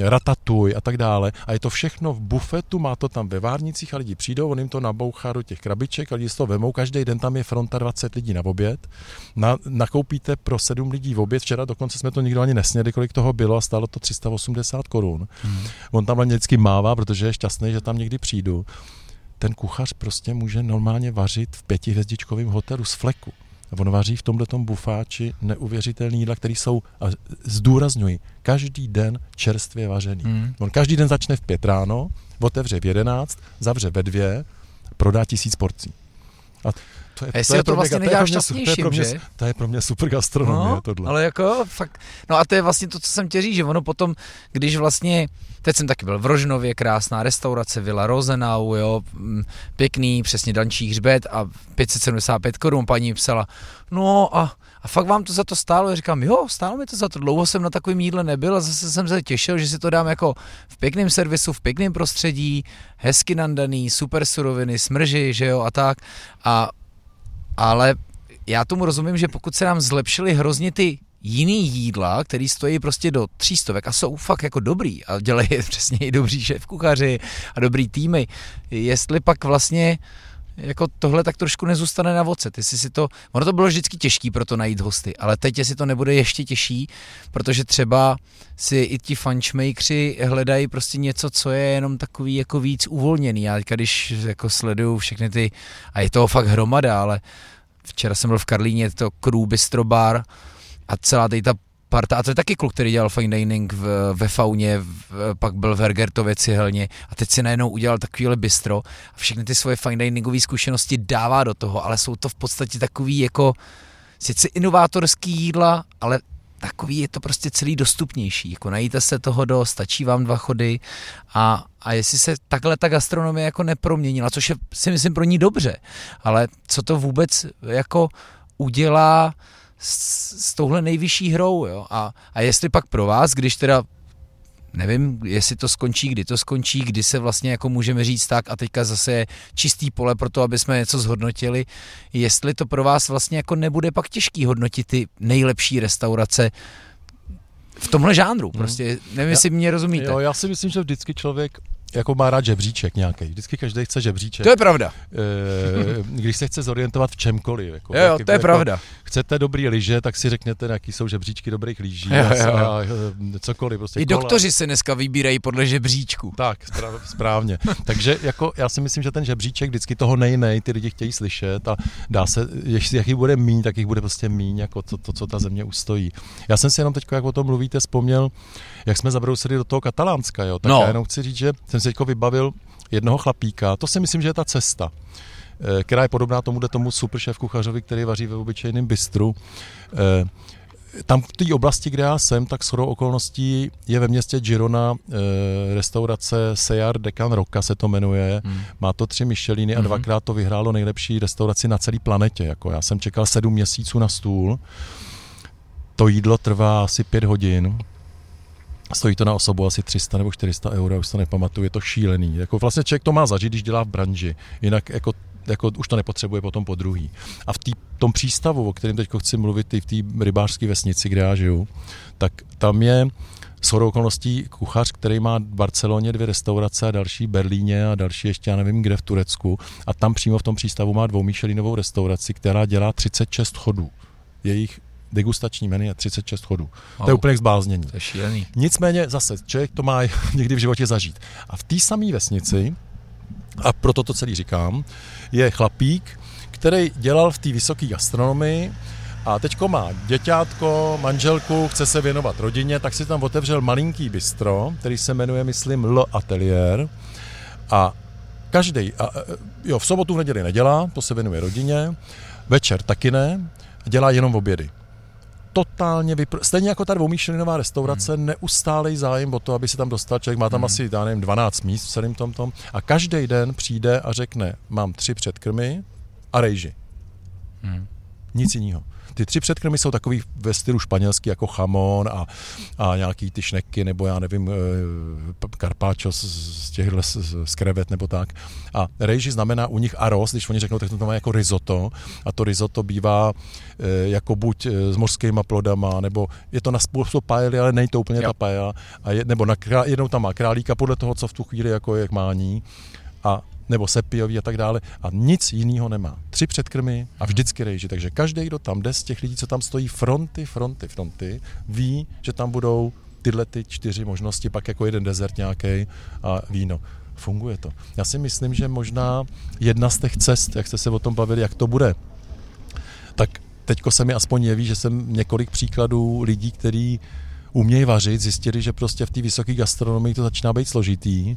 eh, ratatuj a tak dále. A je to všechno v bufetu, má to tam ve várnicích a lidi přijdou, on jim to nabouchá do těch krabiček a lidi si to vemou. Každý den tam je fronta 20 lidí na oběd. Na, nakoupíte pro 7 lidí v oběd. Včera dokonce jsme to nikdo ani nesněli, kolik toho bylo a stálo to 380 korun. Hmm. On tam vždycky mává, protože je šťastný, že tam někdy přijdu. Ten kuchař prostě může normálně vařit v pětihvězdičkovém hotelu z fleku. A on vaří v tomhle bufáči neuvěřitelný jídla, které jsou, a zdůrazňuji, každý den čerstvě vařený. Hmm. On každý den začne v pět ráno, otevře v jedenáct, zavře ve dvě, prodá tisíc porcí. A to je, A jestli to pro mě- vlastně je nedělá su- to je pro mě, šťastnějším, že? to je pro mě super gastronomie, No, tohle. ale jako fakt, no a to je vlastně to, co jsem tě říct, že ono potom, když vlastně, teď jsem taky byl v Rožnově, krásná restaurace, Villa Rosenau, jo, mm, pěkný, přesně dančí hřbet a 575 korun, paní psala, no a, a fakt vám to za to stálo? Já říkám, jo, stálo mi to za to, dlouho jsem na takovém jídle nebyl a zase jsem se těšil, že si to dám jako v pěkném servisu, v pěkném prostředí, hezky nandaný, super suroviny, smrži, že jo, a tak. A ale já tomu rozumím, že pokud se nám zlepšily hrozně ty jiný jídla, který stojí prostě do třístovek a jsou fakt jako dobrý a dělají přesně i dobří šéf kuchaři a dobrý týmy, jestli pak vlastně jako tohle tak trošku nezůstane na voce. Ty si si to, ono to bylo vždycky těžký pro to najít hosty, ale teď jestli to nebude ještě těžší, protože třeba si i ti fančmakři hledají prostě něco, co je jenom takový jako víc uvolněný. Já teďka, když jako sleduju všechny ty, a je toho fakt hromada, ale včera jsem byl v Karlíně, to Crew Bistro Bar a celá tady ta parta, a to je taky kluk, který dělal fine dining v, ve Fauně, v, pak byl v Hergertově cihelně a teď si najednou udělal takovýhle bistro a všechny ty svoje fine diningové zkušenosti dává do toho, ale jsou to v podstatě takový jako sice inovátorský jídla, ale takový je to prostě celý dostupnější. Jako najíte se toho do, stačí vám dva chody a, a jestli se takhle ta gastronomie jako neproměnila, což je si myslím pro ní dobře, ale co to vůbec jako udělá s, s touhle nejvyšší hrou, jo? A, a jestli pak pro vás, když teda nevím, jestli to skončí, kdy to skončí, kdy se vlastně jako můžeme říct tak a teďka zase je čistý pole pro to, aby jsme něco zhodnotili, jestli to pro vás vlastně jako nebude pak těžký hodnotit ty nejlepší restaurace v tomhle žánru, prostě nevím, jestli mě rozumíte. Jo, já si myslím, že vždycky člověk jako má rád žebříček nějaký. Vždycky každý chce žebříček. To je pravda. Eh, když se chce zorientovat v čemkoliv. Jako, Jo, jo, jak- to je jako, pravda. Chcete dobrý lyže, tak si řekněte, jaký jsou žebříčky dobrých lyží Jo, a, jo. a eh, cokoliv. Prostě I kola. doktoři se dneska vybírají podle žebříčku. Tak, správ, správně. Takže jako já si myslím, že ten žebříček vždycky toho nejnej, ty lidi chtějí slyšet a dá se, jestli jak jich bude míň, tak jich bude prostě míň, jako to, to, co ta země ustojí. Já jsem si jenom teď, jak o tom mluvíte, vzpomněl, jak jsme zabrousili do toho katalánska, jo. Tak No. já jenom chci říct, že jsem si teď vybavil jednoho chlapíka, to si myslím, že je ta cesta eh, která je podobná tomuhle tomu super šéf kuchařovi, který vaří ve obyčejném bistru. Eh, Tam v té oblasti, kde já jsem, tak shodou okolností je ve městě Girona eh, restaurace Seyar Decan Roca se to jmenuje. Hmm. Má to tři Micheliny a Mhm. dvakrát to vyhrálo nejlepší restauraci na celé planetě. Jako já jsem čekal sedm měsíců na stůl. To jídlo trvá asi pět hodin. Stojí to na osobu asi 300 nebo 400 eur, já už to nepamatuju, je to šílený. Jako vlastně člověk to má zažít, když dělá v branži, jinak jako, jako už to nepotřebuje potom po druhý. A v tý, tom přístavu, o kterém teď chci mluvit, i v té rybářské vesnici, kde já žiju, tak tam je shodou okolností kuchař, který má v Barceloně dvě restaurace a další v Berlíně a další ještě já nevím kde v Turecku a tam přímo v tom přístavu má dvou Michelinovou restauraci, která dělá 36 chodů. Jejich degustační menu je 36 chodů. To je Wow. úplně k zbláznění. To je šílený. Nicméně zase, člověk to má někdy v životě zažít. A v té samé vesnici, a proto to celý říkám, je chlapík, který dělal v té vysoké gastronomii a teďko má děťátko, manželku, chce se věnovat rodině, tak si tam otevřel malinký bistro, který se jmenuje, myslím, L Atelier. A každý, a, a, jo, v sobotu, v neděli nedělá, to se věnuje rodině, večer taky ne, dělá jenom obědy totálně vypr... Stejně jako ta dvoumýšelinová restaurace, hmm. neustálej zájem o to, aby se tam dostal člověk. Má tam Hmm. asi, já nevím, 12 míst v celém tom tom. A každý den přijde a řekne, mám tři předkrmy a rejži. Hmm. Nic jiného. Ty tři předkrmy jsou takový ve stylu španělský, jako chamon a, a nějaký ty šneky, nebo já nevím, karpáčo z, z těchhle z, z krevet nebo tak. A rejži znamená u nich aros, když oni řeknou, tak to má jako risotto. A to risotto bývá e, jako buď s mořskýma plodama, nebo je to na způsob paely, ale není to úplně jo. ta paella. A je, nebo na, jednou tam má králíka podle toho, co v tu chvíli jako jak mání. A nebo sepiový a tak dále a nic jiného nemá. Tři předkrmy a vždycky rejži, takže každý, kdo tam jde z těch lidí, co tam stojí fronty, fronty, fronty, ví, že tam budou tyhle ty čtyři možnosti, pak jako jeden dezert nějaký a víno. Funguje to. Já si myslím, že možná jedna z těch cest, jak jste se o tom bavili, jak to bude, tak teďko se mi aspoň jeví, že jsem několik příkladů lidí, kteří umějí vařit, zjistili, že prostě v té vysoké gastronomii to začíná být složitý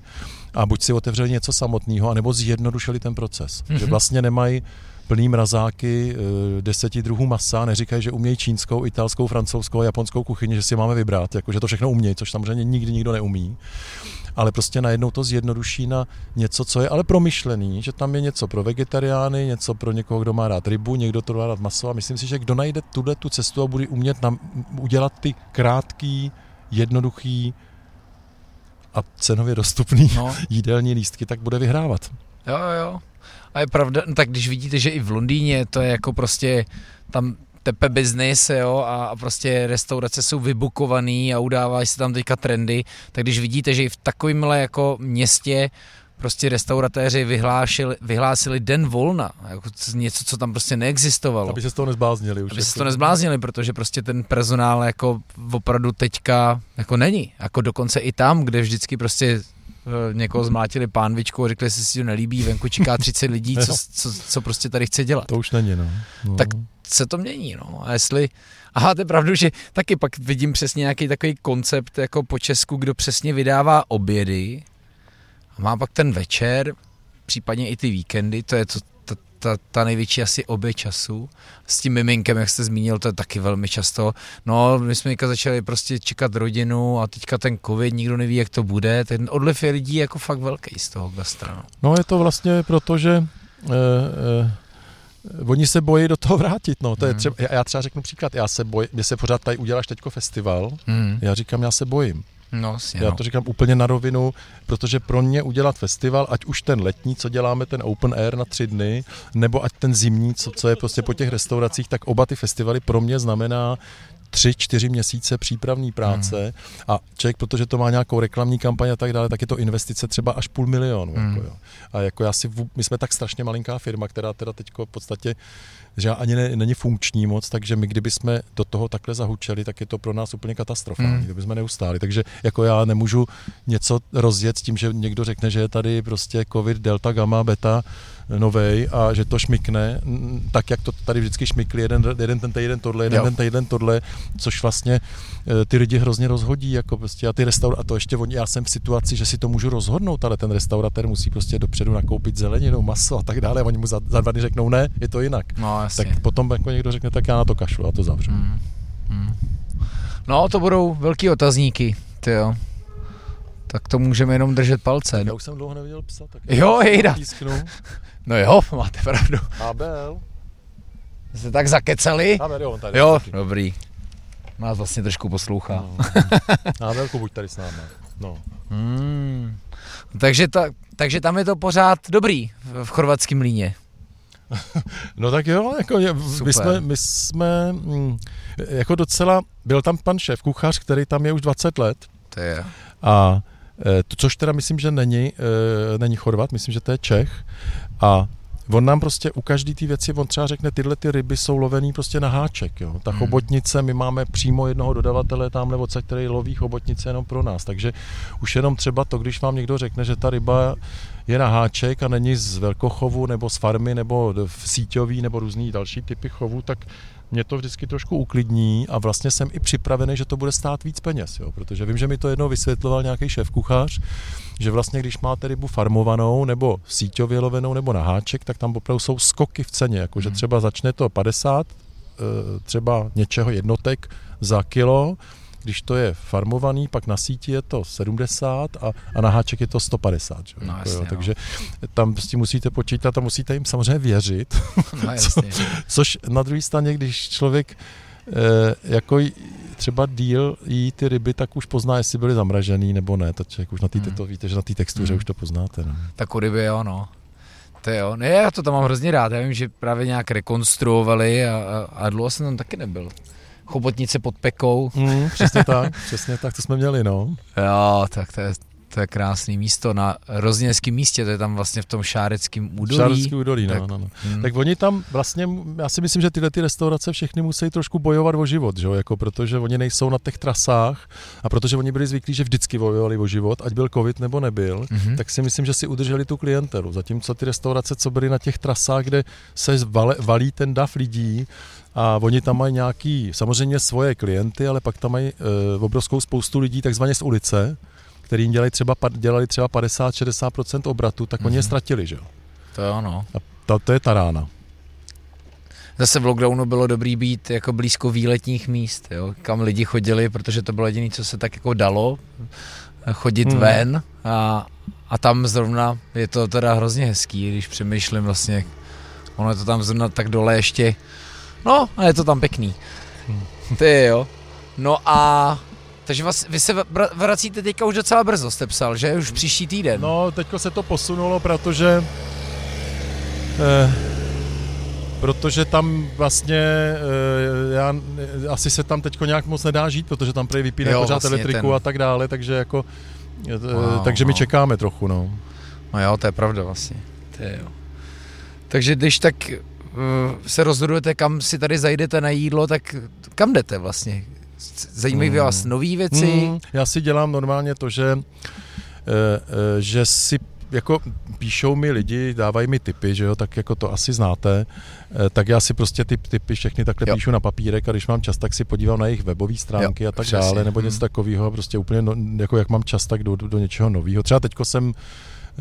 a buď si otevřeli něco samotného, anebo zjednodušili ten proces. Mm-hmm. Že vlastně nemají plný mrazáky eh, deseti druhů masa, neříkají, že umějí čínskou, italskou, francouzskou a japonskou kuchyni, že si máme vybrat, jako, že to všechno umějí, což samozřejmě nikdy nikdo neumí ale prostě najednou to zjednoduší na něco, co je ale promyšlený, že tam je něco pro vegetariány, něco pro někoho, kdo má rád rybu, někdo to má rád maso a myslím si, že kdo najde tuhle tu cestu a bude umět nam, udělat ty krátký, jednoduchý a cenově dostupný no. jídelní lístky, tak bude vyhrávat. Jo, jo. A je pravda, no tak když vidíte, že i v Londýně to je jako prostě tam tepe business, jo, a, a prostě restaurace jsou vybukovaný a udávají se tam teďka trendy, tak když vidíte, že i v takovémhle jako městě prostě restauratéři vyhlásili, vyhlásili den volna, jako něco, co tam prostě neexistovalo. Aby se z toho nezbláznili. Už Aby se z toho nezbláznili, protože prostě ten personál jako opravdu teďka jako není. Jako dokonce i tam, kde vždycky prostě někoho zmlátili pánvičku a řekli, že si to nelíbí, venku čeká 30 lidí, co, co, co prostě tady chce dělat. To už není, no. no. Tak se to mění, no. A jestli, aha, to je pravdu, že taky pak vidím přesně nějaký takový koncept jako po Česku, kdo přesně vydává obědy a má pak ten večer, případně i ty víkendy, to je to, ta, ta, největší asi obě času. S tím miminkem, jak jste zmínil, to je taky velmi často. No, my jsme začali prostě čekat rodinu a teďka ten covid, nikdo neví, jak to bude. Ten odliv je lidí jako fakt velký z toho gastra. No je to vlastně proto, že eh, eh, Oni se bojí do toho vrátit, no. To je hmm. třeba, já třeba řeknu příklad, já se bojím, mě se pořád tady uděláš teďko festival, mm. já říkám, já se bojím. No, já to říkám úplně na rovinu, protože pro mě udělat festival, ať už ten letní, co děláme, ten open air na tři dny, nebo ať ten zimní, co, co je prostě po těch restauracích, tak oba ty festivaly pro mě znamená tři, čtyři měsíce přípravní práce hmm. a člověk, protože to má nějakou reklamní kampaň a tak dále, tak je to investice třeba až půl milionu. Hmm. Jako jo. A jako já si, my jsme tak strašně malinká firma, která teda teď v podstatě že ani ne, není funkční moc, takže my kdyby jsme do toho takhle zahučeli, tak je to pro nás úplně katastrofální, mm. kdyby jsme neustáli. Takže jako já nemůžu něco rozjet s tím, že někdo řekne, že je tady prostě covid, delta, gamma, beta, novej a že to šmikne, tak jak to tady vždycky šmikli, jeden, jeden ten týden tohle, jeden jo. ten týden tohle, což vlastně e, ty lidi hrozně rozhodí, jako prostě a ty restaur, a to ještě oni, já jsem v situaci, že si to můžu rozhodnout, ale ten restauratér musí prostě dopředu nakoupit zeleninu, maso a tak dále, a oni mu za, za dva dny řeknou ne, je to jinak. No, jasně. Tak potom jako někdo řekne, tak já na to kašlu a to zavřu. Mm. Mm. No, to budou velký otazníky, ty jo. Tak to můžeme jenom držet palce. Já už jsem dlouho neviděl psa, tak jo, jejda. No jo, máte pravdu. Abel. Jste tak zakecali? Abel, jo, on tady. Jo, taky. dobrý. Nás vlastně trošku poslouchá. No. Abelku, buď tady s námi. No. Hmm. Takže, ta, takže tam je to pořád dobrý v chorvatském líně. no tak jo, jako je, my jsme, my jsme mm, jako docela, byl tam pan šéf kuchař, který tam je už 20 let. To je. A to, což teda myslím, že není, eh, není Chorvat, myslím, že to je Čech. A On nám prostě u každé té věci, on třeba řekne, tyhle ty ryby jsou lovený prostě na háček. Jo. Ta hmm. chobotnice, my máme přímo jednoho dodavatele tam nebo který loví chobotnice jenom pro nás. Takže už jenom třeba to, když vám někdo řekne, že ta ryba je na háček a není z velkochovu nebo z farmy nebo v síťový nebo různý další typy chovu, tak mě to vždycky trošku uklidní a vlastně jsem i připravený, že to bude stát víc peněz, jo? protože vím, že mi to jednou vysvětloval nějaký šéf kuchař, že vlastně když máte rybu farmovanou nebo síťově lovenou nebo na háček, tak tam opravdu jsou skoky v ceně, jakože hmm. třeba začne to 50 eh, třeba něčeho jednotek za kilo, když to je farmovaný, pak na síti je to 70 a, a na háček je to 150. Že? No, jako, jasně, jo, no. takže tam s tím musíte počítat a musíte jim samozřejmě věřit. No, jasně. Což na druhé straně, když člověk eh, jako třeba díl jí ty ryby, tak už pozná, jestli byly zamražený nebo ne. To člověk už na té, Hmm. to víte, že na té textuře Hmm. už to poznáte. No. Tak u ryby jo, no. To jo, ne, já to tam mám hrozně rád, já vím, že právě nějak rekonstruovali a, a, a dlouho jsem tam taky nebyl. Chobotnice pod pekou, Mm, přesně tak, přesně tak, to jsme měli, no. jo, tak to je, to je krásný místo na rozněnském místě, to je tam vlastně v tom šáreckém údolí. Šárecký údolí, no, tak- no, no. Hmm. Tak oni tam vlastně, já si myslím, že tyhle ty restaurace všechny musí trošku bojovat o život, že? jo, Jako protože oni nejsou na těch trasách a protože oni byli zvyklí, že vždycky bojovali o život, ať byl covid nebo nebyl, Mhm. tak si myslím, že si udrželi tu klientelu. Zatímco ty restaurace, co byly na těch trasách, kde se vale, valí ten dav lidí, a oni tam mají nějaký, samozřejmě svoje klienty, ale pak tam mají e, obrovskou spoustu lidí takzvaně z ulice, kterým dělají třeba, dělali třeba 50-60% obratu, tak oni je Mhm. ztratili, že jo. To jo, no. A to, to je ta rána. Zase v lockdownu bylo dobrý být jako blízko výletních míst, jo, kam lidi chodili, protože to bylo jediné, co se tak jako dalo, chodit Hmm. hmm. ven a, a tam zrovna je to teda hrozně hezký, když přemýšlím vlastně, ono je to tam zrovna tak dole ještě, no a je to tam pěkný. Hmm. Ty jo. No a takže vás, vy se vra- vracíte teďka už docela brzo, jste psal, že? Už příští týden. No, teďko se to posunulo, protože eh, protože tam vlastně eh, já, asi se tam teďko nějak moc nedá žít, protože tam prej vypíne Jo, pořád vlastně elektriku ten- a tak dále, takže jako eh, Wow, takže my no. čekáme trochu, no. No jo, to je pravda vlastně. To je jo. Takže když tak se rozhodujete, kam si tady zajdete na jídlo, tak kam jdete vlastně? Zajímají Hmm. vás nové věci? Hmm, já si dělám normálně to, že, eh, eh, že si jako píšou mi lidi, dávají mi tipy, že jo, tak jako to asi znáte, eh, tak já si prostě ty typy všechny takhle Jo. píšu na papírek a když mám čas, tak si podívám na jejich webové stránky Jo, a tak přesně. dále, nebo něco Hmm. takového, prostě úplně, no, jako jak mám čas, tak jdu, jdu do něčeho nového. Třeba teďko jsem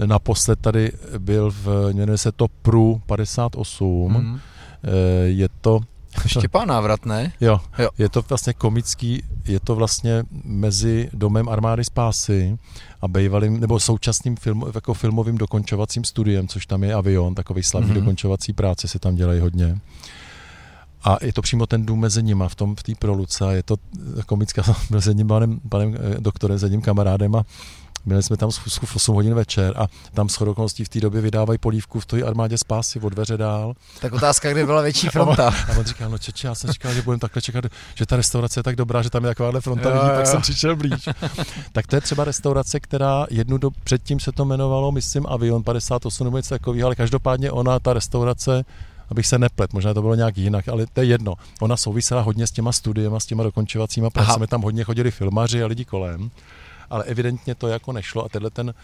naposled tady byl v, jmenuje se to PRU 58, Hmm. eh, je to Štěpán návrat, ne? Jo, Jo. je to vlastně komický, je to vlastně mezi domem armády spásy a bývalým, nebo současným film, jako filmovým dokončovacím studiem, což tam je avion, takový slavný Mhm. mm-hmm. dokončovací práce se tam dělají hodně. A je to přímo ten dům mezi nima v tom v té proluce je to komická, byl s jedním panem, panem eh, doktorem, s jedním kamarádem a byli jsme tam schůzku v 8 hodin večer a tam s okolností v té době vydávají polívku v té armádě spásy od dveře dál Tak otázka, kde byla větší fronta. a on říkal, no čeče, já jsem říkal, že budeme takhle čekat, že ta restaurace je tak dobrá, že tam je takováhle fronta Jo, lidí, jo. pak jsem přišel blíž. tak to je třeba restaurace, která jednu do, předtím se to jmenovalo, myslím, Avion 58 nebo něco takového, ale každopádně ona, ta restaurace, abych se neplet, možná to bylo nějak jinak, ale to je jedno. Ona souvisela hodně s těma studiema, s těma dokončovacíma pracemi, tam hodně chodili filmaři a lidi kolem ale evidentně to jako nešlo a tenhle ten,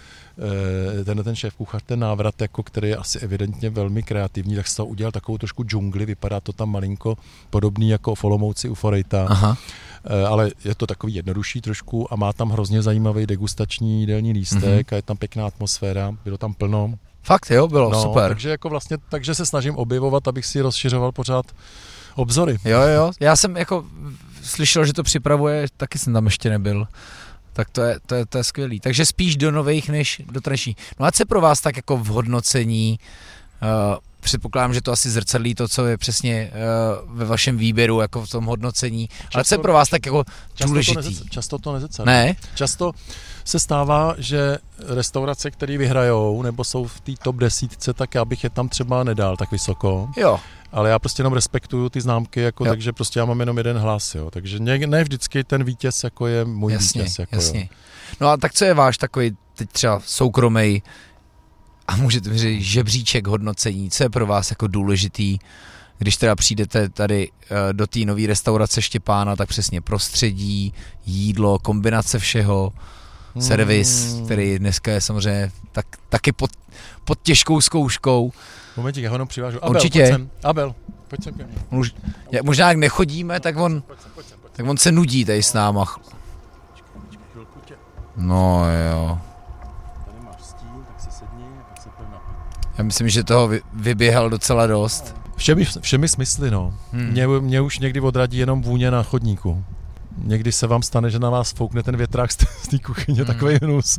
eh, tenhle ten šéf kuchař, ten návrat, jako který je asi evidentně velmi kreativní, tak z toho udělal takovou trošku džungli, vypadá to tam malinko podobný jako v Olomouci u Forejta, Aha. Eh, ale je to takový jednodušší trošku a má tam hrozně zajímavý degustační jídelní lístek Mhm. a je tam pěkná atmosféra, bylo tam plno. Fakt jo, bylo no, super. Takže jako vlastně, takže se snažím objevovat, abych si rozšiřoval pořád obzory. Jo, jo, já jsem jako slyšel, že to připravuje, taky jsem tam ještě nebyl. Tak to je, to je, to je skvělý. Takže spíš do nových než do tradičních. No a co pro vás tak jako v hodnocení? Uh, předpokládám, že to asi zrcadlí to, co je přesně uh, ve vašem výběru, jako v tom hodnocení. Ale co je Často- pro vás tak jako Často to, důležitý? nezec, často to nezecadlí. Ne? Často se stává, že restaurace, které vyhrajou nebo jsou v té top desítce, tak já bych je tam třeba nedal tak vysoko, Jo, ale já prostě jenom respektuju ty známky, jako, Jo. takže prostě já mám jenom jeden hlas, jo. takže ne, ne vždycky ten vítěz jako je můj jasně, vítěz. Jako, jasně. Jo. No a tak co je váš takový teď třeba soukromý a můžete mi říct žebříček hodnocení, co je pro vás jako důležitý, když teda přijdete tady eh, do té nové restaurace Štěpána, tak přesně prostředí, jídlo, kombinace všeho, servis, Hmm. který dneska je samozřejmě tak, taky pod, pod těžkou zkouškou. Momentík, já ho jenom přivážu. Abel, Určitě. Pojď sem. Abel, pojď sem ke mně. Jak možná jak nechodíme, tak on, Pojď sem, pojď sem, pojď sem. tak on se nudí tady s náma. No jo. Tady máš stín, tak si sedni a pak se pojď napít. Já myslím, že toho vy, vyběhal docela dost. Všemi, všemi smysly, no. Hmm. Mě, mě už někdy odradí jenom vůně na chodníku. někdy se vám stane, že na vás foukne ten větrák z té kuchyně, mm. takový hnus,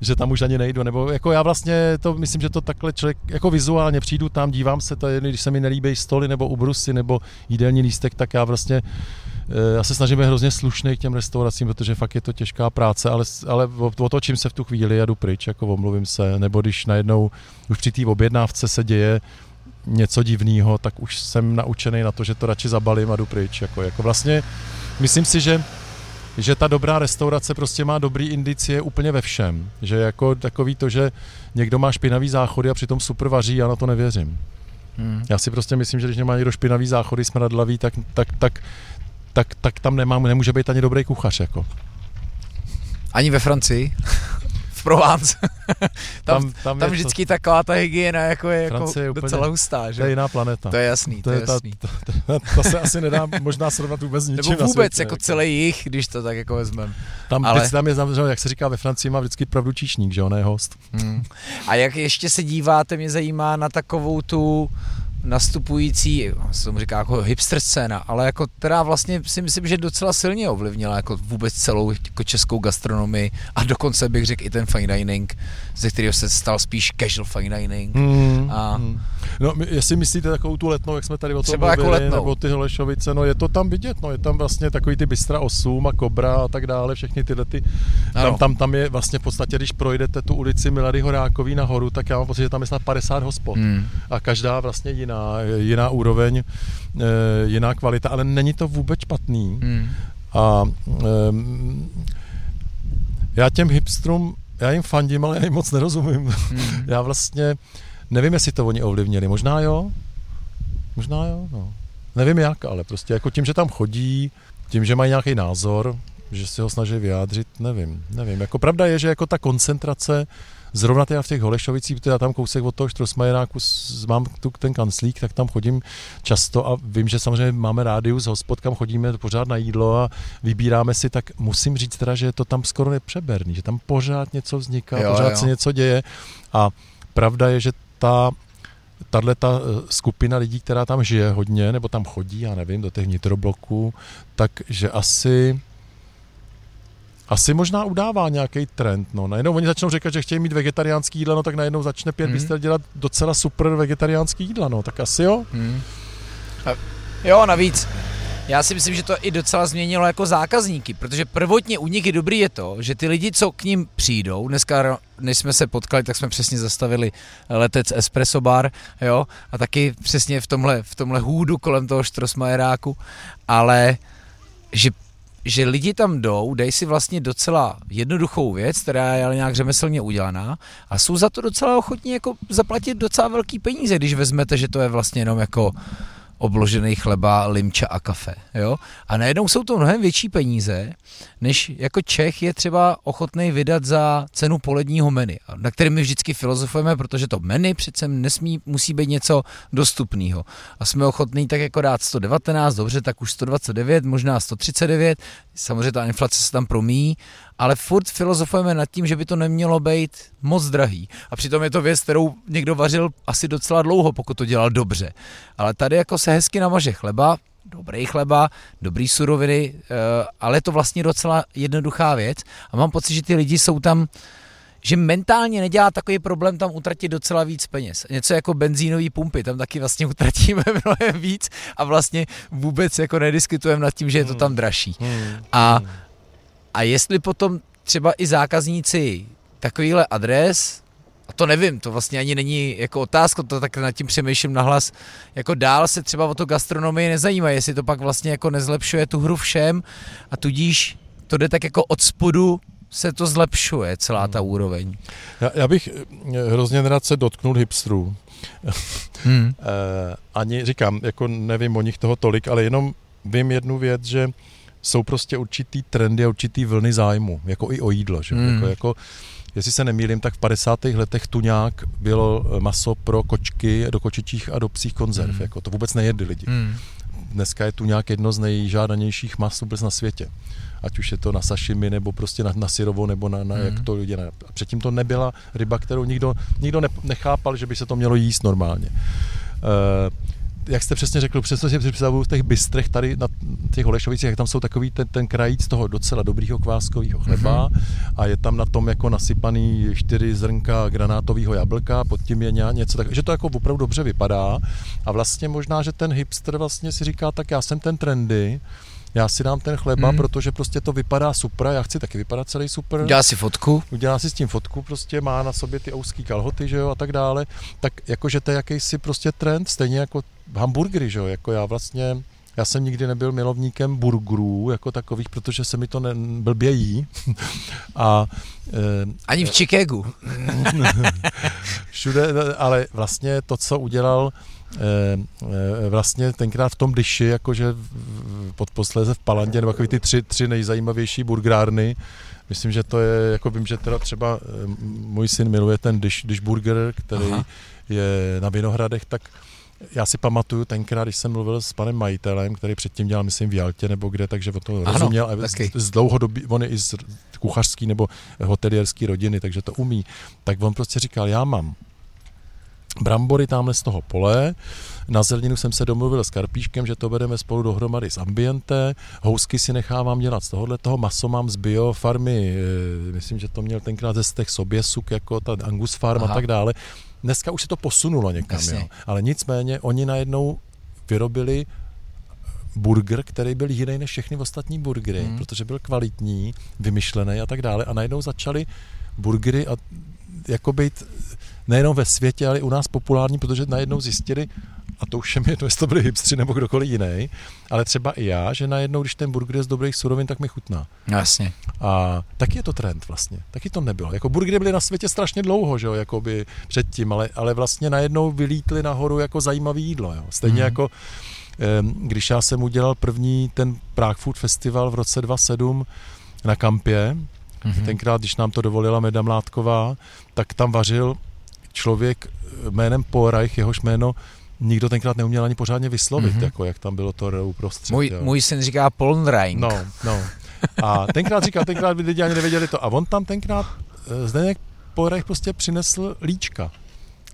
že tam už ani nejdu, nebo jako já vlastně to myslím, že to takhle člověk, jako vizuálně přijdu tam, dívám se, to je, když se mi nelíbí stoly nebo ubrusy nebo jídelní lístek, tak já vlastně já se snažím být hrozně slušný k těm restauracím, protože fakt je to těžká práce, ale, ale otočím se v tu chvíli a jdu pryč, jako omluvím se, nebo když najednou už při té objednávce se děje něco divného, tak už jsem naučený na to, že to radši zabalím a jdu pryč. Jako, jako vlastně myslím si, že že ta dobrá restaurace prostě má dobrý indicie úplně ve všem. Že jako takový to, že někdo má špinavý záchody a přitom super vaří, já na to nevěřím. Hmm. Já si prostě myslím, že když nemá někdo špinavý záchody, smradlavý, tak, tak, tak, tak, tak tam nemám, nemůže být ani dobrý kuchař. Jako. Ani ve Francii? Provence. tam, tam, tam, tam vždycky to... taková ta hygiena jako je jako je úplně, docela hustá, že? To je jiná planeta. To je jasný, to, to je, jasný. Ta, to, to, to, se asi nedá možná srovnat vůbec ničím Nebo vůbec, světě, jako, jako celý jich, když to tak jako vezmeme. Tam, Ale... tam je, jak se říká ve Francii, má vždycky pravdu číšník, že on je host. Hmm. A jak ještě se díváte, mě zajímá na takovou tu nastupující, se tomu říká jako hipster scéna, ale jako která vlastně si myslím, že docela silně ovlivnila jako vůbec celou jako českou gastronomii a dokonce bych řekl i ten fine dining, ze kterého se stal spíš casual fine dining. Mm, a, mm. No, jestli myslíte takovou tu letnou, jak jsme tady o tom třeba jako mluvili, jako letnou. nebo ty Holešovice, no je to tam vidět, no je tam vlastně takový ty Bystra 8 a Kobra a tak dále, všechny tyhle ty, tam, tam, tam, je vlastně v podstatě, když projdete tu ulici Milady Horákový nahoru, tak já mám pocit, že tam je snad 50 hospod mm. a každá vlastně jiná, jiná úroveň, eh, jiná kvalita, ale není to vůbec špatný. Mm. A um, já těm hipstrům, já jim fandím, ale já jim moc nerozumím. Mm. já vlastně nevím, jestli to oni ovlivnili. Možná jo, možná jo, no. Nevím jak, ale prostě jako tím, že tam chodí, tím, že mají nějaký názor, že si ho snaží vyjádřit, nevím, nevím. Jako pravda je, že jako ta koncentrace zrovna teda v těch Holešovicích, teda tam kousek od toho Štrosmajeráku mám tu ten kanclík, tak tam chodím často a vím, že samozřejmě máme rádius hospod, kam chodíme pořád na jídlo a vybíráme si, tak musím říct teda, že je to tam skoro nepřeberný, že tam pořád něco vzniká, jo, pořád jo. se něco děje a pravda je, že ta tahle ta eh, skupina lidí, která tam žije hodně, nebo tam chodí, já nevím, do těch vnitrobloků, takže asi asi možná udává nějaký trend. No. Najednou oni začnou říkat, že chtějí mít vegetariánský jídla, no tak najednou začne pět mm. dělat docela super vegetariánský jídla, no tak asi jo. Mm. Jo, navíc já si myslím, že to i docela změnilo jako zákazníky, protože prvotně u nich je dobrý je to, že ty lidi, co k ním přijdou, dneska, než jsme se potkali, tak jsme přesně zastavili letec Espresso Bar, jo, a taky přesně v tomhle, v tomhle hůdu kolem toho Štrosmajeráku, ale že že lidi tam jdou, dej si vlastně docela jednoduchou věc, která je ale nějak řemeslně udělaná a jsou za to docela ochotní jako zaplatit docela velký peníze, když vezmete, že to je vlastně jenom jako obložený chleba, limča a kafe. Jo? A najednou jsou to mnohem větší peníze, než jako Čech je třeba ochotný vydat za cenu poledního menu, na kterém my vždycky filozofujeme, protože to menu přece nesmí, musí být něco dostupného. A jsme ochotní tak jako dát 119, dobře, tak už 129, možná 139, samozřejmě ta inflace se tam promíjí, ale furt filozofujeme nad tím, že by to nemělo být moc drahý. A přitom je to věc, kterou někdo vařil asi docela dlouho, pokud to dělal dobře. Ale tady jako se hezky namaže chleba, dobrý chleba, dobrý suroviny, eh, ale je to vlastně docela jednoduchá věc a mám pocit, že ty lidi jsou tam že mentálně nedělá takový problém tam utratit docela víc peněz. Něco jako benzínové pumpy, tam taky vlastně utratíme mnohem víc a vlastně vůbec jako nediskutujeme nad tím, že je to tam dražší. Hmm. A, a jestli potom třeba i zákazníci takovýhle adres a to nevím, to vlastně ani není jako otázka, to tak nad tím přemýšlím nahlas, jako dál se třeba o to gastronomii nezajímá, jestli to pak vlastně jako nezlepšuje tu hru všem a tudíž to jde tak jako od spodu se to zlepšuje, celá ta hmm. úroveň. Já, já bych eh, hrozně rád se dotknul hipstrů. Hmm. Eh, ani říkám, jako nevím o nich toho tolik, ale jenom vím jednu věc, že jsou prostě určitý trendy a určitý vlny zájmu, jako i o jídlo. Že? Hmm. Jako, jako jestli se nemýlím, tak v 50. letech tuňák bylo eh, maso pro kočky do kočičích a do psích konzerv. Mm. Jako, to vůbec nejedli lidi. Mm. Dneska je tuňák jedno z nejžádanějších mas vůbec na světě. Ať už je to na sašimi, nebo prostě na, na syrovo, nebo na, na mm. jak to lidi ne. A předtím to nebyla ryba, kterou nikdo, nikdo ne, nechápal, že by se to mělo jíst normálně. Uh, jak jste přesně řekl, přesto si představuju v těch bystrech tady na těch Holešovicích, jak tam jsou takový ten, ten krajíc toho docela dobrýho kváskového chleba mm-hmm. a je tam na tom jako nasypaný čtyři zrnka granátového jablka, pod tím je něco tak, že to jako opravdu dobře vypadá a vlastně možná, že ten hipster vlastně si říká, tak já jsem ten trendy, já si dám ten chleba, hmm. protože prostě to vypadá super, já chci taky vypadat celý super. Udělá si fotku. Udělá si s tím fotku, prostě má na sobě ty ouský kalhoty, že jo, a tak dále. Tak jakože to je jakýsi prostě trend, stejně jako hamburgery, že jo, jako já vlastně já jsem nikdy nebyl milovníkem burgerů jako takových, protože se mi to ne, blbě jí. A, e, Ani v Chicagu. všude, ale vlastně to, co udělal Eh, eh, vlastně tenkrát v tom dyši, jakože pod posléze v Palandě, nebo ty tři, tři nejzajímavější burgerárny, Myslím, že to je, jako vím, že teda třeba můj syn miluje ten dish, dish burger, který Aha. je na Vinohradech, tak já si pamatuju tenkrát, když jsem mluvil s panem majitelem, který předtím dělal, myslím, v Jaltě nebo kde, takže o to ano, rozuměl. Z, z dlouhodobí, on je i z kuchařský nebo hotelierský rodiny, takže to umí. Tak on prostě říkal, já mám brambory tamhle z toho pole. Na zeleninu jsem se domluvil s Karpíškem, že to vedeme spolu dohromady s Ambiente. Housky si nechávám dělat z tohohle toho. Maso mám z biofarmy, eh, myslím, že to měl tenkrát ze těch Soběsuk, jako ta Angus Farm Aha. a tak dále. Dneska už se to posunulo někam, jo. ale nicméně oni najednou vyrobili burger, který byl jiný než všechny ostatní burgery, hmm. protože byl kvalitní, vymyšlený a tak dále. A najednou začali burgery a jako být nejenom ve světě, ale i u nás populární, protože najednou zjistili, a to už je mi jedno, jestli to byli hipstři nebo kdokoliv jiný, ale třeba i já, že najednou, když ten burger je z dobrých surovin, tak mi chutná. Jasně. A taky je to trend vlastně. Taky to nebylo. Jako burgery byly na světě strašně dlouho, že jo, jakoby předtím, ale, ale vlastně najednou vylítly nahoru jako zajímavé jídlo, jo. Stejně mm. jako když já jsem udělal první ten Prague Food Festival v roce 2007 na kampě, mm-hmm. tenkrát, když nám to dovolila Meda Mládková, tak tam vařil člověk jménem Porajch, jehož jméno nikdo tenkrát neuměl ani pořádně vyslovit, mm-hmm. jako jak tam bylo to uprostřed. Můj, můj syn říká Polnrein. No, no. A tenkrát říkal, tenkrát by lidi ani nevěděli to. A on tam tenkrát, eh, Zdeněk Porajch prostě přinesl líčka.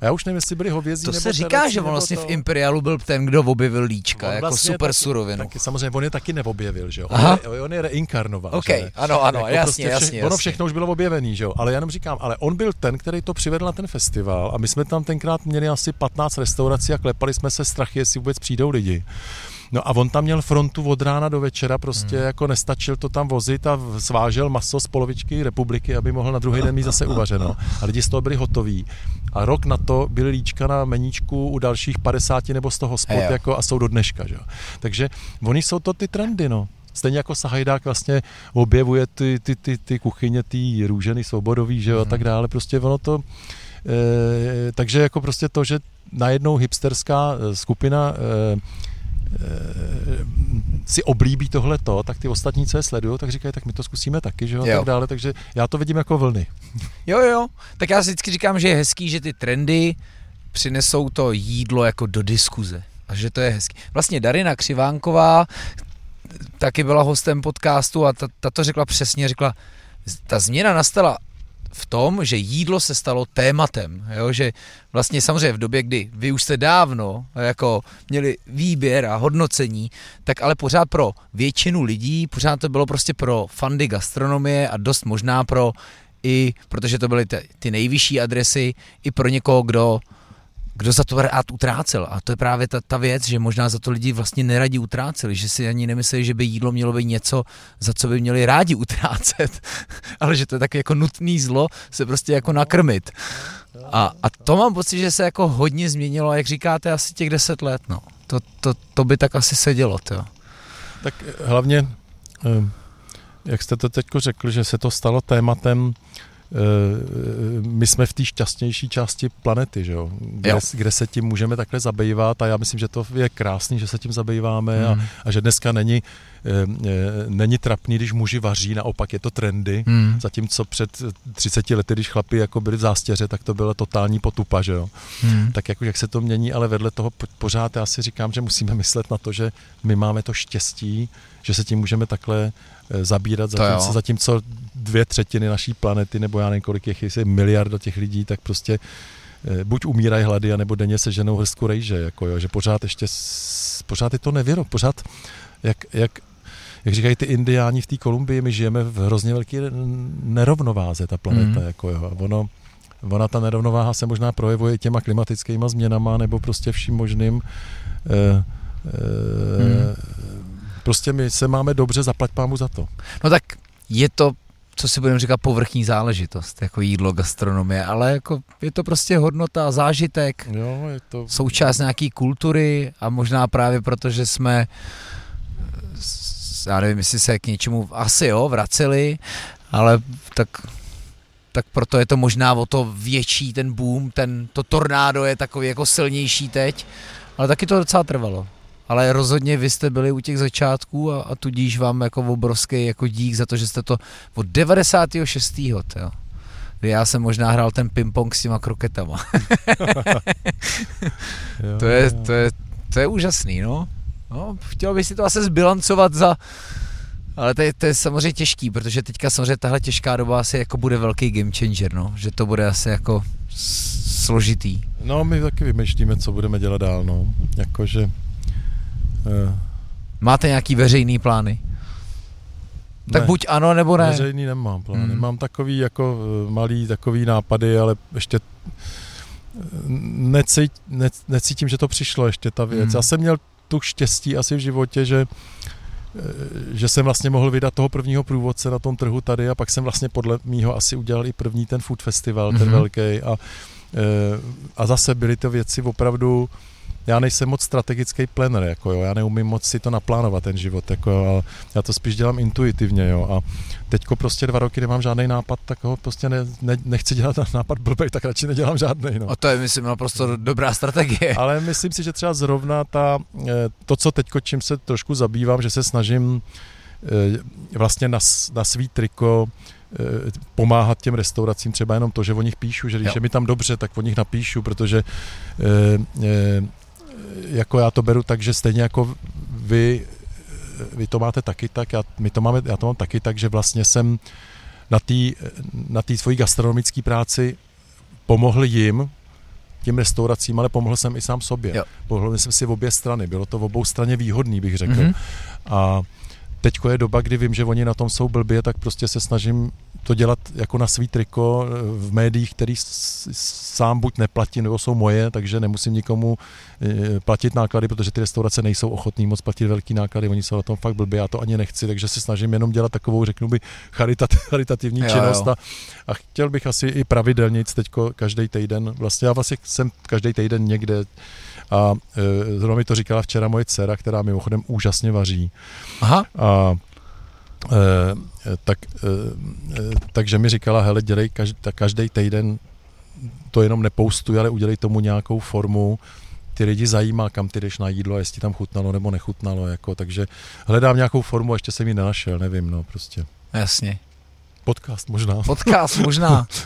A já už nevím, jestli byli hovězí. To nebo se říká, že on vlastně to... v Imperialu byl ten, kdo objevil líčka on jako vlastně super taky, surovinu. Taky, samozřejmě on je taky neobjevil, že jo? On, je, on je reinkarnoval. OK, že? ano, ano, jako jasně, prostě jasně, vše, jasně. Ono všechno už bylo objevený, že jo? Ale já jenom říkám, ale on byl ten, který to přivedl na ten festival a my jsme tam tenkrát měli asi 15 restaurací a klepali jsme se strachy, jestli vůbec přijdou lidi. No a on tam měl frontu od rána do večera, prostě hmm. jako nestačil to tam vozit a svážel maso z polovičky republiky, aby mohl na druhý den mít zase uvařeno. A lidi z toho byli hotoví. A rok na to byly líčka na meníčku u dalších 50 nebo z toho spod jako, a jsou do dneška. Že? Takže oni jsou to ty trendy, no. Stejně jako Sahajdák vlastně objevuje ty, ty, ty, ty kuchyně, ty růženy svobodový, že jo, a tak hmm. dále. Prostě ono to... E, takže jako prostě to, že najednou hipsterská eh, skupina e, si oblíbí tohleto, tak ty ostatní, co je sledují, tak říkají, tak my to zkusíme taky, že jo, jo. tak dále, takže já to vidím jako vlny. Jo, jo, tak já si vždycky říkám, že je hezký, že ty trendy přinesou to jídlo jako do diskuze a že to je hezký. Vlastně Darina Křivánková taky byla hostem podcastu a ta, ta to řekla přesně, řekla, ta změna nastala v tom, že jídlo se stalo tématem, jo? že vlastně samozřejmě v době, kdy vy už jste dávno jako měli výběr a hodnocení, tak ale pořád pro většinu lidí, pořád to bylo prostě pro fandy gastronomie a dost možná pro i, protože to byly ty nejvyšší adresy, i pro někoho, kdo kdo za to rád utrácel. A to je právě ta, ta věc, že možná za to lidi vlastně neradí utráceli, že si ani nemysleli, že by jídlo mělo být něco, za co by měli rádi utrácet, ale že to je tak jako nutný zlo se prostě jako nakrmit. A, a to mám pocit, že se jako hodně změnilo, jak říkáte, asi těch deset let, no. To, to, to by tak asi sedělo, to. Tak hlavně, eh, jak jste to teď řekl, že se to stalo tématem Eh, my jsme v té šťastnější části planety, že jo? Kde, jo. kde se tím můžeme takhle zabývat a já myslím, že to je krásný, že se tím zabýváme hmm. a, a že dneska není, e, není trapný, když muži vaří, naopak je to trendy, hmm. zatímco před 30 lety, když chlapi jako byli v zástěře, tak to byla totální potupa, že jo? Hmm. Tak jako jak se to mění, ale vedle toho pořád já si říkám, že musíme myslet na to, že my máme to štěstí, že se tím můžeme takhle Eh, zabírat, zatímco, zatímco dvě třetiny naší planety, nebo já nevím, kolik je, jestli miliarda těch lidí, tak prostě buď umírají hlady, anebo denně se ženou hrstku rejže, jako jo, že pořád ještě, pořád je to nevěro, pořád, jak, jak jak říkají ty indiáni v té Kolumbii, my žijeme v hrozně velké nerovnováze, ta planeta, mm. jako jo, a ono, ona ta nerovnováha se možná projevuje těma klimatickými změnama nebo prostě vším možným. E, e, mm. Prostě my se máme dobře, zaplať pámu za to. No tak je to co si budeme říkat, povrchní záležitost, jako jídlo, gastronomie, ale jako je to prostě hodnota, zážitek, jo, je to... součást nějaký kultury a možná právě proto, že jsme já nevím, jestli se k něčemu asi jo, vraceli, ale tak tak proto je to možná o to větší ten boom, ten, to tornádo je takový jako silnější teď, ale taky to docela trvalo. Ale rozhodně vy jste byli u těch začátků a, a tudíž vám jako obrovský jako dík za to, že jste to od 96. jo. Já jsem možná hrál ten ping-pong s těma kroketama. to, je, to, je, to je úžasný, no. no chtěl bych si to asi zbilancovat za, ale to je, to je samozřejmě těžký, protože teďka samozřejmě tahle těžká doba asi jako bude velký game changer, no. Že to bude asi jako složitý. No, my taky vymýšlíme, co budeme dělat dál, no. Jakože... Uh... Máte nějaký veřejný plány? Tak ne, buď ano, nebo ne. Veřejný nemám plány. Hmm. Mám takový jako eh, malý takový nápady, ale ještě eh, necít, ne, necítím, že to přišlo ještě ta věc. Hmm. Já jsem měl tu štěstí asi v životě, že Eh, že jsem vlastně mohl vydat toho prvního průvodce na tom trhu tady a pak jsem vlastně podle mýho asi udělal i první ten food festival, mm-hmm. ten mhm. velký a, eh, a zase byly to věci opravdu já nejsem moc strategický planner, jako jo, já neumím moc si to naplánovat ten život, jako jo, já to spíš dělám intuitivně, jo, a teďko prostě dva roky nemám žádný nápad, tak ho prostě ne, ne, nechci dělat nápad blbej, tak radši nedělám žádný, no. A to je, myslím, naprosto dobrá strategie. Ale myslím si, že třeba zrovna ta, eh, to, co teďko, čím se trošku zabývám, že se snažím eh, vlastně na, na svý triko eh, pomáhat těm restauracím, třeba jenom to, že o nich píšu, že když jo. je mi tam dobře, tak o nich napíšu, protože jako já to beru tak, že stejně jako vy, vy to máte taky tak, já, my to máme, já to mám taky tak, že vlastně jsem na té na svojí gastronomické práci pomohl jim, těm restauracím, ale pomohl jsem i sám sobě. Jo. Pomohl jsem si v obě strany. Bylo to v obou straně výhodný, bych řekl. Mm-hmm. A teďko je doba, kdy vím, že oni na tom jsou blbě, tak prostě se snažím to dělat jako na svý triko eh, v médiích, který sám buď neplatí, nebo jsou moje, takže nemusím nikomu eh, platit náklady, protože ty restaurace nejsou ochotní moc platit velký náklady, oni jsou na tom fakt blbě, já to ani nechci, takže se snažím jenom dělat takovou, řeknu by, charitat, charitativní jo, činnost jo. A, a chtěl bych asi i pravidelně teďko každý týden, vlastně já vlastně jsem každý týden někde a e, zrovna mi to říkala včera moje dcera, která mimochodem úžasně vaří. Aha. A tak, e, takže mi říkala, hele, dělej každý, každý týden to jenom nepoustuj, ale udělej tomu nějakou formu, ty lidi zajímá, kam ty jdeš na jídlo, jestli tam chutnalo nebo nechutnalo, jako, takže hledám nějakou formu a ještě jsem ji nenašel, nevím, no, prostě. Jasně. Podcast možná. Podcast možná.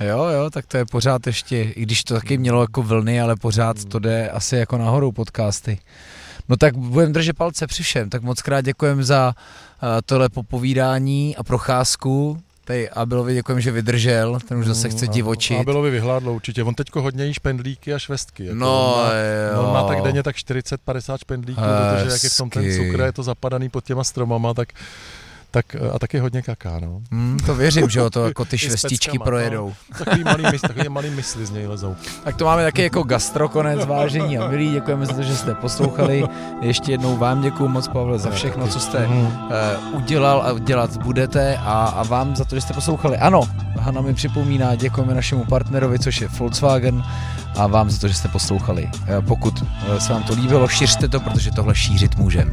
Jo, jo, tak to je pořád ještě, i když to taky mělo jako vlny, ale pořád to jde asi jako nahoru podcasty. No tak budeme držet palce při všem, tak moc krát děkujeme za tohle popovídání a procházku. Tady Abelovi děkujeme, že vydržel, ten už zase chce mm, divočit. Abelovi vyhládlo určitě, on teďko hodně jí špendlíky a švestky. Jako no on má, jo. On má tak denně tak 40-50 špendlíků, Hezky. protože jak je v tom ten cukr, je to zapadaný pod těma stromama, tak tak, eh, a taky hodně kaká, no. Mm, to věřím, že jo, to jako ty švestičky projedou. No, takový malý, takový malý mysli z něj lezou. Tak to máme taky jako gastrokonec, vážení a milí, děkujeme za to, že jste poslouchali. Ještě jednou vám děkuji moc, Pavle, za všechno, co jste uh, udělal a dělat budete a, a vám za to, že jste poslouchali. Ano, Hanna mi připomíná, děkujeme našemu partnerovi, což je Volkswagen a vám za to, že jste poslouchali. Pokud se vám to líbilo, šiřte to, protože tohle šířit může.